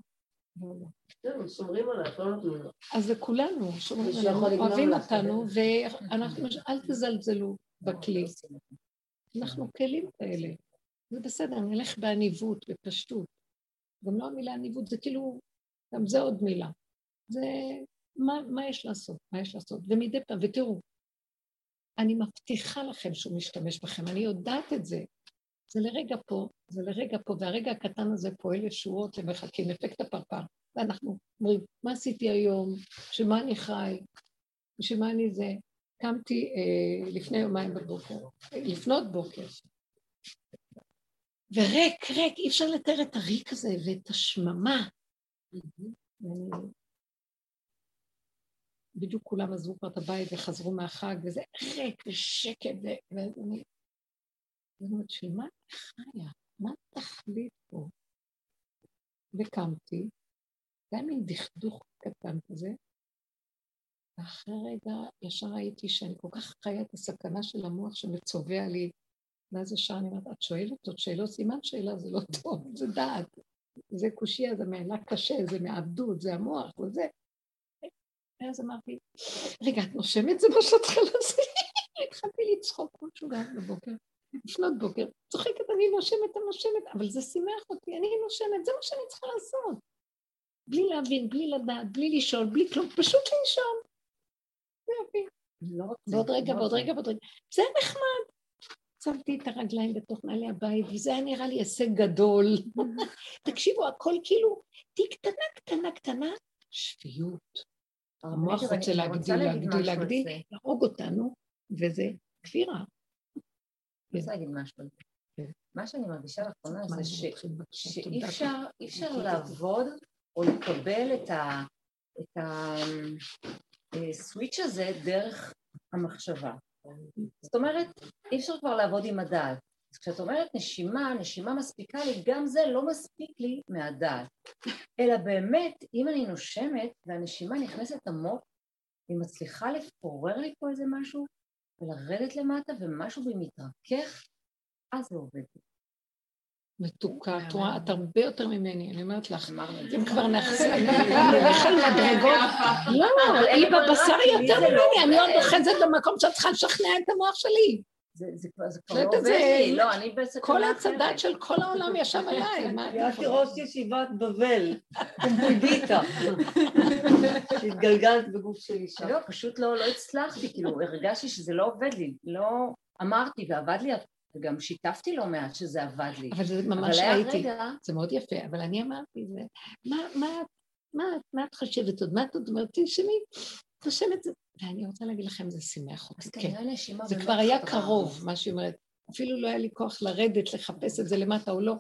לא, לא. שומרים עליך, לא נותנים לך. אז זה כולנו, שומרים עלינו, אוהבים אותנו, ואנחנו, אל תזלזלו בכלי. אנחנו כלים כאלה. זה בסדר, נלך בעניבות, בפשטות. גם לא המילה עניבות, זה כאילו, גם זה עוד מילה. זה מה, מה יש לעשות? מה יש לעשות? ומדי פעם, ותראו, אני מבטיחה לכם שהוא משתמש בכם, אני יודעת את זה. זה לרגע פה, זה לרגע פה, והרגע הקטן הזה פועל ישועות למחכים, אפקט הפרפר. ואנחנו אומרים, מה עשיתי היום? שמה אני חי? שמה אני זה? קמתי אה, לפני יומיים בבוקר, לפנות בוקר, וריק, ריק, אי אפשר לתאר את הריק הזה ואת השממה. ואני בדיוק כולם עזבו כבר את הבית וחזרו מהחג, וזה ריק ושקט, ואני אומרת, של מה אני חיה? מה התכלית פה? וקמתי, זה היה מין דכדוך קטן כזה, ואחרי רגע ישר ראיתי שאני כל כך חיה את הסכנה של המוח שמצובע לי, ואז ישר אני אומרת, את שואלת עוד שאלות? סימן שאלה זה לא טוב, זה דעת. זה קושייה, זה מעלה קשה, זה מעבדות, זה המוח, וזה. ואז אמרתי, רגע, את נושמת? זה מה שאת צריכה לעשות? התחלתי לצחוק כל שוגעת בבוקר, לפנות בוקר, צוחקת, אני נושמת, אני נושמת, אבל זה שימח אותי, אני נושמת, זה מה שאני צריכה לעשות. בלי להבין, בלי לדעת, בלי לשאול, בלי כלום, פשוט לנשום. זה יופי. לא ועוד רגע, ועוד רגע, ועוד רגע. זה נחמד. שמתי את הרגליים בתוך נעלי הבית, וזה היה נראה לי הישג גדול. [laughs] תקשיבו, הכל כאילו, תיק קטנה, קטנה, קטנה, שפיות. המוח רוצה להגדיל, להגדיל, להגדיל, להרוג אותנו, וזה כפירה. אני רוצה להגיד משהו על זה. כן. מה שאני מרגישה לאחרונה זה? שאי. אפשר, לעבוד או לקבל את הסוויץ' הזה דרך המחשבה. זאת אומרת, אי אפשר כבר לעבוד עם הדעת. אז כשאת אומרת נשימה, נשימה מספיקה לי, גם זה לא מספיק לי מהדעת. אלא באמת, אם אני נושמת והנשימה נכנסת עמוק, היא מצליחה לפורר לי פה איזה משהו, ולרדת למטה, ומשהו בי מתרכך, אז זה עובד. מתוקה, את רואה, את הרבה יותר ממני, אני אומרת לך. אם כבר נלך [laughs] על מדרגות, [laughs] לא, היא בבשר יותר ממני, אני עוד אוחזת במקום שאת צריכה לשכנע את המוח שלי. זה, זה, כבר- זה כבר לא לא עובד זה- לי, לא, אני בסכנה כל עץ. הדת של כל העולם ישב [laughs] עליי, מה את הייתי יכולה? ראש ישיבת בבל, קומפויביטה, שהתגלגלת בגוף של אישה. לא, פשוט לא, לא הצלחתי, כאילו, הרגשתי שזה לא עובד לי, לא אמרתי ועבד לי, וגם שיתפתי לא מעט שזה עבד לי. אבל זה ממש ראיתי, רגע, זה מאוד יפה, אבל אני אמרתי, זה, מה, מה, מה, מה את חושבת עוד? מה את עוד אומרת? תשמעי, תרשמת זה. ואני רוצה להגיד לכם, זה שימח אז אותי, כן. כנראה נשימה זה כבר היה. קרוב, מה שהיא אומרת. אפילו לא היה לי כוח לרדת, לחפש את זה למטה או לא,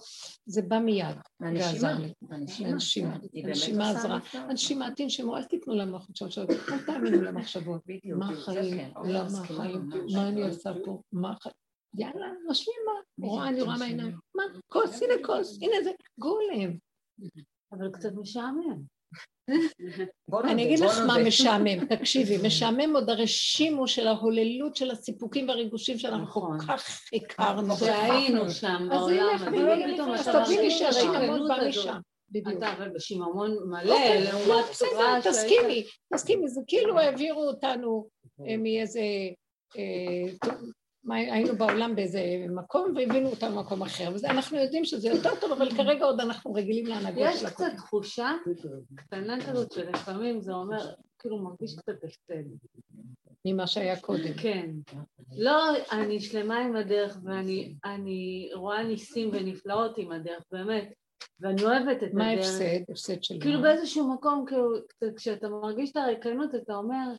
זה בא מיד. הנשימה, ועזר לי. הנשימה, הנשימה, עזרה. הנשימה, תנשמו, אל תיתנו למחשבות, אל תאמינו למחשבות. מה החיים? כן. למה מסכימה החיים? ממש. מה אני עושה פה? מה החיים? יאללה, נושמים מה? רואה, אני רואה. מהעיניים. מה? כוס, הנה כוס, הנה זה, גולם. אבל קצת משעמם. [laughs] אני אגיד לך מה. משעמם, [laughs] תקשיבי, משעמם עוד הרשימו של ההוללות של הסיפוקים והריגושים שאנחנו כל נכון. כך הכרנו. שהיינו שם אז בעולם, הזה, הנה, אז תביני שהשיממון בא. משם. בדיוק. אתה אבל בשיממון מלא, אוקיי, לעומת לא, בסדר, חברה שהיית- תסכימי, תסכימי, זה כאילו העבירו אותנו אה, מאיזה... מה, היינו בעולם באיזה מקום והבינו אותנו למקום אחר, וזה, אנחנו יודעים שזה יותר טוב, אבל כרגע עוד אנחנו רגילים להנהגות יש של קצת תחושה קטנה כזאת שלפעמים זה אומר, כאילו מרגיש קצת הפסד. ממה שהיה קודם. כן. לא, אני שלמה עם הדרך ואני אני רואה ניסים ונפלאות עם הדרך, באמת. ואני אוהבת את מה הדרך. ההפסד? הפסד של כאילו מה? באיזשהו מקום, כאילו, קצת כשאתה מרגיש את הריקנות, אתה אומר,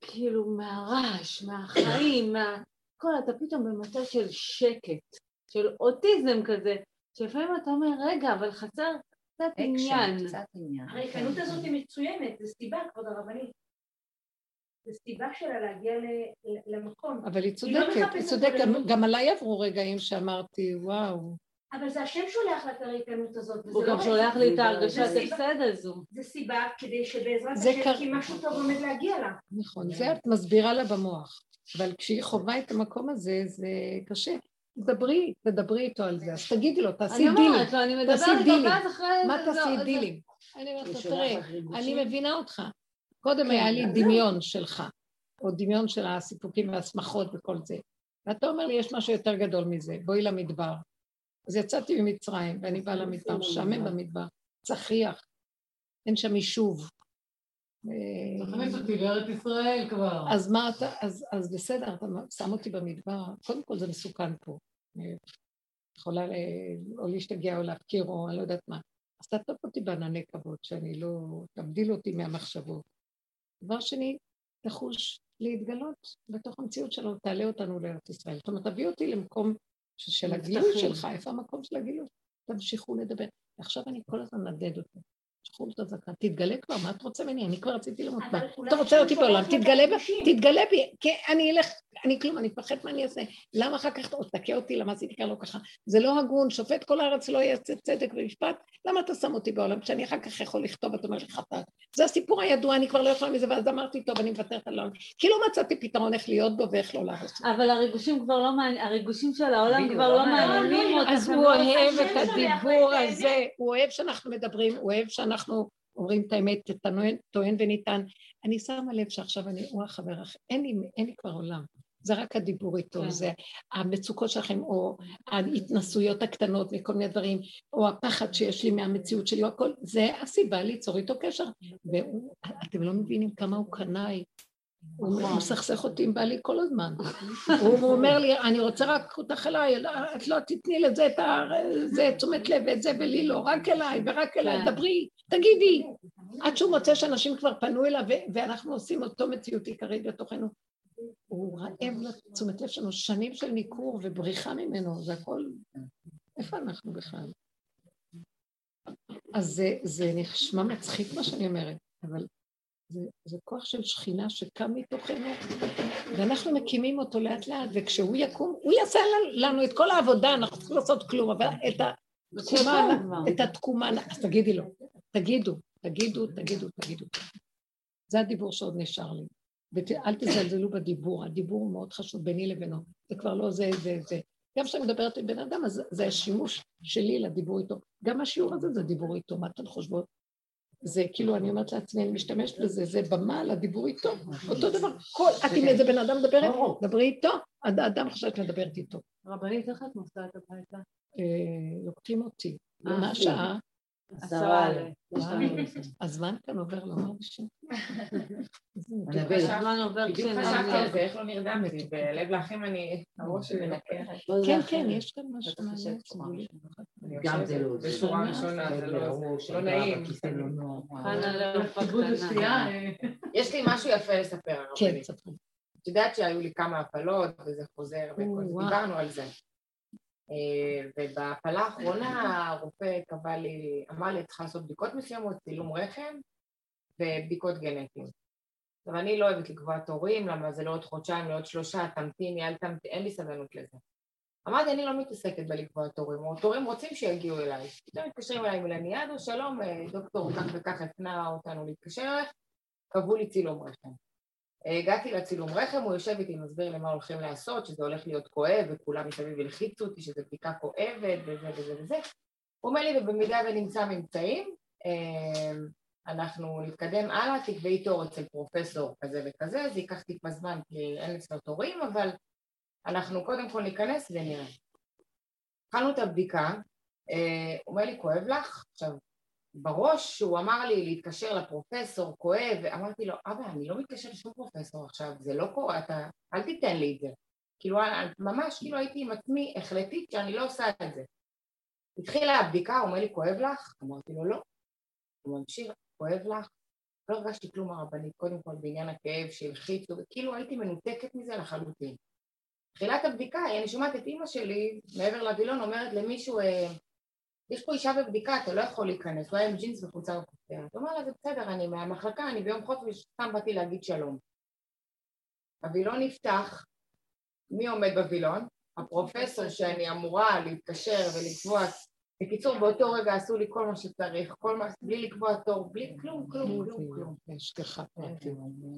כאילו, מהרעש, מהחיים, מה... כל, אתה פתאום במצב של שקט, של אוטיזם כזה, שלפעמים אתה אומר, רגע, אבל חסר קצת עניין. אקשן, קצת עניין. הריקנות הזאת היא מצוינת, זה סיבה, כבוד הרבנית. זה סיבה שלה להגיע למקום. אבל היא לא צודקת, היא צודקת, גם- עליי עברו רגעים שאמרתי, וואו, אבל זה השם שולח לה את הריקנות הזאת. הוא לא גם שולח לי את ההרגשת הפסד הזו. זה סיבה כדי שבעזרת זה השם, כי משהו טוב עומד להגיע לה. נכון, זה את מסבירה לה במוח, אבל כשהיא חווה את המקום הזה, זה קשה. תדברי, תדברי איתו על זה, אז תגידי לו, תעשי אני דילים. אומרת לו, אני מדברת איתו. ואז אחרי מה זה- תעשי זה- דילים? אני אומרת לו, תראה? אני מבינה אותך. קודם כן, היה לי דמיון שלך, או דמיון של הסיפוקים והשמחות וכל זה. ואתה אומר לי, יש משהו יותר גדול מזה, בואי למדבר. אז יצאתי ממצרים, ואני באה למדבר, משעמם במדבר, צחיח, אין שם יישוב. אה, תכניס אותי לארץ ישראל כבר. אז מה אתה, אז, אז בסדר, אתה שם אותי במדבר, קודם כל זה מסוכן פה. אני יכולה ל- או להשתגע או להפקיר או אני לא יודעת מה. אז תעטוף אותי בענני כבוד, שאני לא, תבדיל אותי מהמחשבות. דבר שני, תחוש להתגלות בתוך המציאות שלנו, תעלה אותנו לארץ ישראל. זאת אומרת, תביא אותי למקום של הגילוי. שלך, איפה המקום של הגילוי? תמשיכו לדבר. ועכשיו אני כל הזמן נדד אותו. שחררו את הזקן, תתגלה כבר, מה את רוצה ממני? אני כבר רציתי למות. אולי אתה רוצה אותי בעולם, תתגלה ב- הריגושים. תתגלה בי, כי אני אלך, אני כלום, אני מפחד מה אני אעשה. למה אחר כך אתה תכה אותי, למה עשיתי כאן לא ככה? זה לא הגון, שופט כל הארץ לא יעשה צדק ומשפט, למה אתה שם אותי בעולם שאני אחר כך יכול לכתוב, אתה אומר לי חטאת. זה הסיפור הידוע, אני כבר לא יכולה מזה, ואז אמרתי, טוב, אני מוותרת על העולם. כי לא מצאתי פתרון איך להיות בו ואיך לא לעשות. אבל הריגושים כבר לא מעניינים, הריגושים של העולם כבר לא לא מעניינים. אותך. אז הוא לא- אוהב את הדיבור. הזה, הוא אוהב שאנחנו מדברים, הוא אוהב שאנחנו אומרים את האמת, את הטוען- טוען וניתן. אני שמה לב שעכשיו אני, הוא החבר, האח- אין לי, אין לי כבר עולם. זה רק הדיבור איתו, כן. זה המצוקות שלכם, או ההתנסויות הקטנות מכל מיני דברים, או הפחד שיש לי מהמציאות שלי, או הכל, זה הסיבה ליצור איתו קשר. ואתם לא מבינים כמה הוא קנאי. הוא. מסכסך אותי עם בעלי כל הזמן. הוא אומר לי, אני רוצה רק אותך אליי, את לא תתני לזה את. זה תשומת לב ואת זה ולי לא, רק אליי ורק אליי, כן. דברי, תגידי. עד שהוא מוצא שאנשים כבר פנו אליו ואנחנו עושים אותו מציאות עיקרית בתוכנו. הוא רעב לתשומת לב שלנו, שנים של ניכור ובריחה ממנו, זה הכל... איפה אנחנו בכלל? אז זה, זה נשמע מצחיק מה שאני אומרת, אבל זה, זה כוח של שכינה שקם מתוכנו, ואנחנו מקימים אותו לאט לאט, וכשהוא יקום, הוא יעשה לנו את כל העבודה, אנחנו צריכים לעשות כלום, אבל את התקומה, את התקומה, אז תגידי לו, תגידו, תגידו, תגידו, תגידו. זה הדיבור שעוד נשאר לי. ואל תזלזלו בדיבור, הדיבור הוא מאוד חשוב ביני לבינו, זה כבר לא זה, זה, זה. גם כשאני מדברת עם בן אדם, אז זה השימוש שלי לדיבור איתו. גם השיעור הזה זה דיבור איתו, מה אתן חושבות? זה כאילו, אני אומרת לעצמי, אני משתמשת בזה, זה במה לדיבור איתו. אותו דבר, כל, את עם איזה בן אדם מדברת, דברי איתו, האדם חושב שאת מדברת איתו. רבנית, איך את נוסעת הביתה? אה, לוקחים אותי. אה, ומה השעה? עשרה הזמן כאן עובר לא מרגישים. הזמן עובר בדיוק חשבתי על כשנעים. זה, איך לא נרדמתי, בלב לאחים אני, הראש שלי מנקה. כן, כן, יש כאן משהו מעניין. גם זה לא- בשורה ראשונה, זה לא לא נעים. לא אה, יש לי משהו יפה לספר, כן. ספרי. את יודעת שהיו לי כמה הפלות, וזה חוזר, וכל זה, וואו. דיברנו על זה. אה, ובהפלה האחרונה הרופא קבע לי, אמר לי, צריכה לעשות בדיקות מסוימות, צילום רחם ובדיקות גנטיות. עכשיו, אני לא אוהבת לקבוע תורים, למה זה לא עוד חודשיים, לא עוד שלושה, תמתיני, אל תמתיני, אין לי סבלנות לזה. אמרתי, אני לא מתעסקת בלקבוע תורים, או תורים רוצים שיגיעו אליי. פתאום מתקשרים אליי מלניאדו, שלום, אה, דוקטור כך וכך הפנה אותנו להתקשר אלייך, קבעו לי צילום רחם. הגעתי לצילום רחם, הוא יושב איתי, מסביר לי מה הולכים לעשות, שזה הולך להיות כואב, וכולם מסביב הלחיצו אותי, שזו בדיקה כואבת, וזה וזה וזה. הוא אומר לי, ובמידה ונמצא ממצאים, אה, אנחנו נתקדם הלאה, תקבעי תור אצל פרופסור כזה וכזה, זה ייקח טיפה זמן כי אין אצלו תורים, אבל אנחנו קודם כל ניכנס ונראה. התחלנו את הבדיקה, אה, הוא אומר לי, כואב לך? עכשיו, בראש שהוא אמר לי להתקשר לפרופסור, כואב, ואמרתי לו, אבא, אני לא מתקשר לשום פרופסור עכשיו, זה לא קורה, אתה, אל תיתן לי את זה. כאילו, אני- ממש כאילו הייתי עם עצמי החלטית שאני לא עושה את זה. התחילה הבדיקה, הוא אומר לי, כואב לך? אמרתי לו, לא. הוא ממשיך, כואב לך? לא הרגשתי כלום הרבנית, קודם כל בעניין הכאב שהלחיצו, וכאילו הייתי מנותקת מזה לחלוטין. תחילת הבדיקה, אני שומעת את אימא שלי, מעבר לווילון, אומרת למישהו, אה, יש פה אישה בבדיקה, אתה לא יכול להיכנס, הוא היה עם ג'ינס וחולצה וחופיה. אתה אומר לה, זה בסדר, אני מהמחלקה, אני ביום חופש, סתם באתי להגיד שלום. הווילון נפתח, מי עומד בווילון? הפרופסור שאני אמורה להתקשר ולקבוע, בקיצור באותו רגע עשו לי כל מה שצריך, כל מה, בלי לקבוע תור, בלי כלום, כלום, כלום, כלום. פרטית.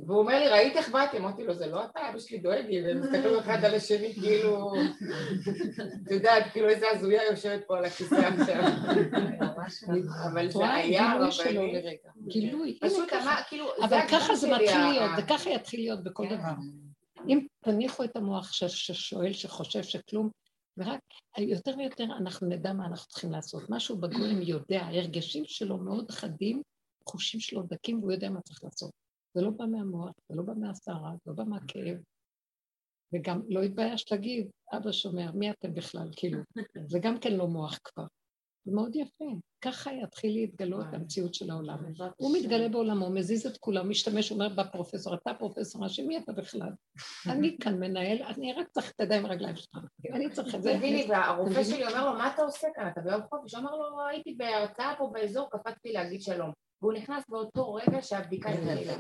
והוא אומר לי, ראית איך באתי? אמרתי לו, זה לא אתה, אבא שלי דואג לי, והם מסתכלים אחד על השני כאילו, את יודעת, כאילו איזה הזויה יושבת פה על הכיסא עכשיו. אבל זה היה גילוי שלו רבני. לרגע. גילוי, פשוט ככה. אמר, כאילו, אבל ככה זה מתחיל להיות, וככה יתחיל להיות בכל כן. דבר. אם תניחו את המוח ששואל, שחושב שכלום, ורק יותר ויותר אנחנו נדע מה אנחנו צריכים לעשות. משהו בגולם יודע, ההרגשים שלו מאוד חדים, חושים שלו דקים, והוא יודע מה צריך לעשות. זה לא בא מהמוח, זה לא בא מהסערה, זה לא בא מהכאב. וגם לא התבייש להגיד, אבא שומע, מי אתם בכלל? כאילו, זה גם כן לא מוח כבר. זה מאוד יפה. ככה יתחיל להתגלות המציאות של העולם. הוא מתגלה בעולמו, מזיז את כולם, משתמש, אומר בפרופסור, אתה פרופסור, אשם, מי אתה בכלל? [laughs] אני כאן מנהל, אני רק צריך את הידיים והרגליים שלך. אני צריך את זה. תביני, והרופא? שלי אומר לו, מה אתה עושה כאן? אתה ביום חופש? הוא אמר לו, הייתי בהרצאה פה באזור, קפצתי להגיד שלום. והוא נכנס באותו רגע שהבדיקה התחילה.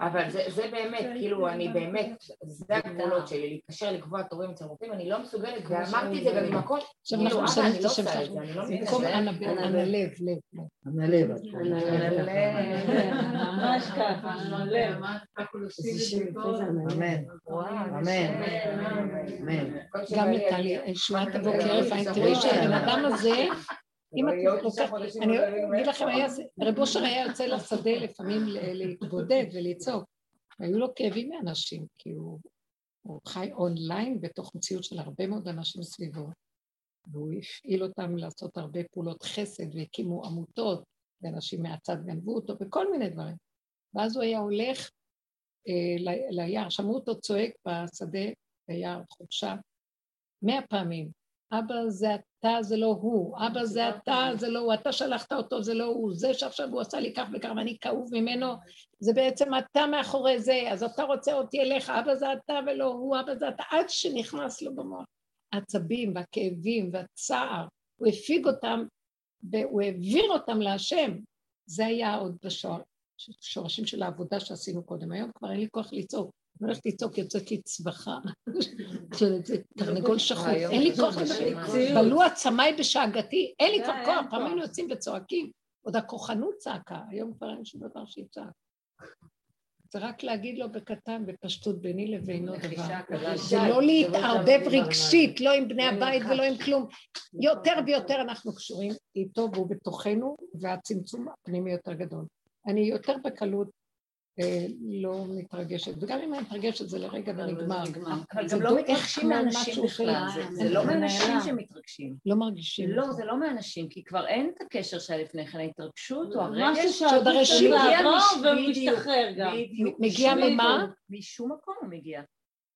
אבל זה, זה באמת, כאילו, אני באמת, זה הגבולות שלי, להתקשר לקבוע תורים אצל רופאים, אני לא מסוגלת, ואמרתי את זה גם ממקום, עכשיו כאילו, אבא, אני לא עושה את. זה, אני לא מבינה. אנה ב- אנה לב, לב. אנה לב. ממש ככה, לב. אמן. אמן. אמן. גם לטלי, שומעת הבוקר, לפעמים תראי שהבן אדם הזה, אם את לוקחת, אני אגיד לכם, רב אושר היה יוצא לשדה לפעמים להתבודד ולצעוק, והיו לו כאבים מאנשים, כי הוא הוא חי אונליין בתוך מציאות של הרבה מאוד אנשים סביבו, והוא הפעיל אותם לעשות הרבה פעולות חסד, והקימו עמותות, ואנשים מהצד גנבו אותו, וכל מיני דברים. ואז הוא היה הולך אה, ליער, שמעו אותו צועק בשדה, ביער חופשה, מאה פעמים. אבא זה אתה, זה לא הוא. אבא זה אתה, זה לא הוא. אתה שלחת אותו, זה לא הוא. זה שעכשיו הוא עשה לי כך וכך ואני כאוב ממנו, זה בעצם אתה מאחורי זה, אז אתה רוצה אותי אליך, אבא זה אתה ולא הוא, אבא זה אתה, עד שנכנס לו במוח. העצבים והכאבים והצער, הוא הפיג אותם והוא העביר אותם להשם. זה היה עוד בשורשים של העבודה שעשינו קודם. היום כבר אין לי כוח לצעוק. אני הולכת לצעוק, יוצאת לי צווחה. [laughs] תרנגול שחוט, אין לי כוח לדבר. בלו עצמיי בשאגתי, אין לי כבר כוח, פעם היינו יוצאים וצועקים. עוד הכוחנות צעקה, היום כבר אין שום דבר שיצעק. זה רק להגיד לו בקטן, בפשטות, ביני לבינו דבר. זה לא להתערבב רגשית, לא עם בני הבית ולא עם כלום. יותר ויותר אנחנו קשורים איתו והוא בתוכנו, והצמצום הפנימי יותר גדול. אני יותר בקלות לא מתרגשת, וגם אם אני מתרגשת זה לרגע ונגמר. אבל גם לא מתרגשים מאנשים בכלל, זה- לא מאנשים. שמתרגשים. לא מרגישים. לא, זה לא מאנשים, כי כבר אין את הקשר שהיה לפני כן, ההתרגשות או הרגש. שעוד צריך הרשימה- לעבור מש- והוא בדיוק, משתחרר גם. בדיוק. מגיע ממה? משום מקום הוא מגיע.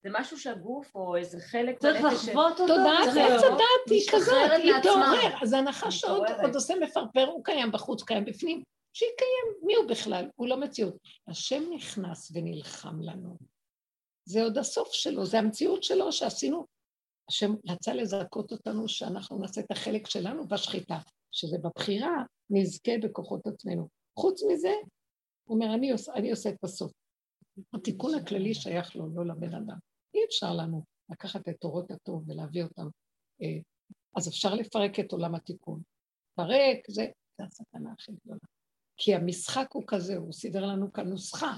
זה משהו שהגוף או איזה חלק צריך לחוות אותו. תודעת. עץ הדת היא כזאת, היא. תעורר. אז הנחש עוד מתעוררת. עוד עושה מפרפר, הוא קיים בחוץ, קיים בפנים. שיקיים, מי הוא בכלל? הוא לא מציאות. השם נכנס ונלחם לנו. זה עוד הסוף שלו, זה המציאות שלו שעשינו. השם רצה לזכות אותנו שאנחנו נעשה את החלק שלנו בשחיטה, שזה בבחירה נזכה בכוחות עצמנו. חוץ מזה, הוא אומר, אני עושה, אני עושה את הסוף. התיקון הכללי שייך לו, לא לבן אדם. אי אפשר לנו לקחת את תורות הטוב ולהביא אותם. אה, אז אפשר לפרק את עולם התיקון. פרק, זה, זה הסכנה הכי גדולה. כי המשחק הוא כזה, הוא סידר לנו כאן נוסחה.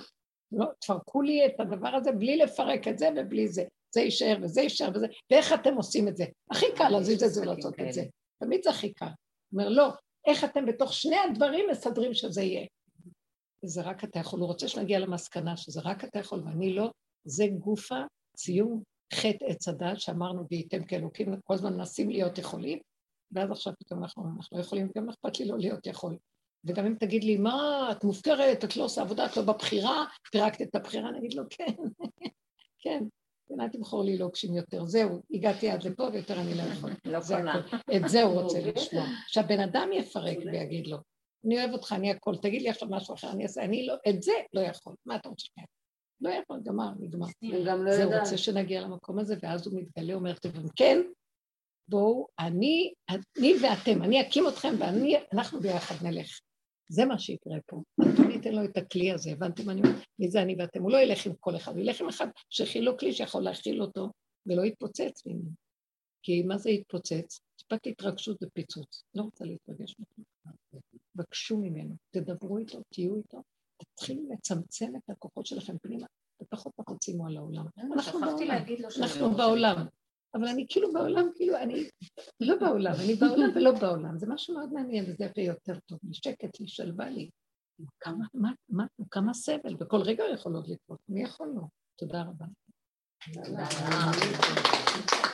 לא, תפרקו לי את הדבר הזה בלי לפרק את זה ובלי זה. זה יישאר וזה יישאר וזה, ואיך אתם עושים את זה? הכי קל להזיז את זה ולעשות את זה. תמיד זה הכי קל. אומר, לא, איך אתם בתוך שני הדברים מסדרים שזה יהיה? זה רק אתה יכול, הוא רוצה שנגיע למסקנה שזה רק אתה יכול ואני לא, זה גופה, סיום חטא עץ הדת שאמרנו וייתם כאלוקים, כל הזמן מנסים להיות יכולים, ואז עכשיו פתאום אנחנו, אנחנו לא יכולים, גם אכפת לי לא להיות יכול. וגם אם תגיד לי, מה, את מופקרת, את לא עושה עבודה, את לא בבחירה, פירקת את הבחירה, אני אגיד לו, כן, [laughs] כן, אל תמכור לי לוקשים יותר, זהו, הגעתי עד לפה ויותר אני לא יכול. לא קונה. את זה הוא רוצה [laughs] לשמוע. שהבן אדם יפרק ויגיד לו, אני אוהב אותך, אני הכל, תגיד לי עכשיו משהו אחר, אני אעשה, אני לא, את זה לא יכול, מה אתה רוצה שאני אעשה? לא יכול, גמר, נגמר. לא זה הוא. רוצה שנגיע למקום הזה, ואז הוא מתגלה, אומר, אם כן, בואו, אני, אני ואתם, אני אקים אתכם ואנחנו ביחד נלך. זה מה שיקרה פה. אני אתן לו את הכלי הזה, הבנתם מה אני אומרת? מי זה אני ואתם? הוא לא ילך עם כל אחד, הוא ילך עם אחד שהכיל לו כלי שיכול להכיל אותו ולא יתפוצץ ממנו. כי מה זה יתפוצץ? טיפת התרגשות ופיצוץ. לא רוצה להתרגש מכם. בקשו ממנו, תדברו איתו, תהיו איתו, תתחילו לצמצם את הכוחות שלכם פנימה, ופחות פחות שימו על העולם. אנחנו בעולם, אנחנו בעולם. אבל אני כאילו בעולם, כאילו אני לא בעולם, אני בעולם ולא בעולם. זה משהו מאוד מעניין, וזה יפה יותר טוב, לי שקט, לי שלווה לי. כמה, מה, מה, כמה סבל, וכל רגע יכול עוד לקרות, מי יכול לו? תודה רבה. תודה.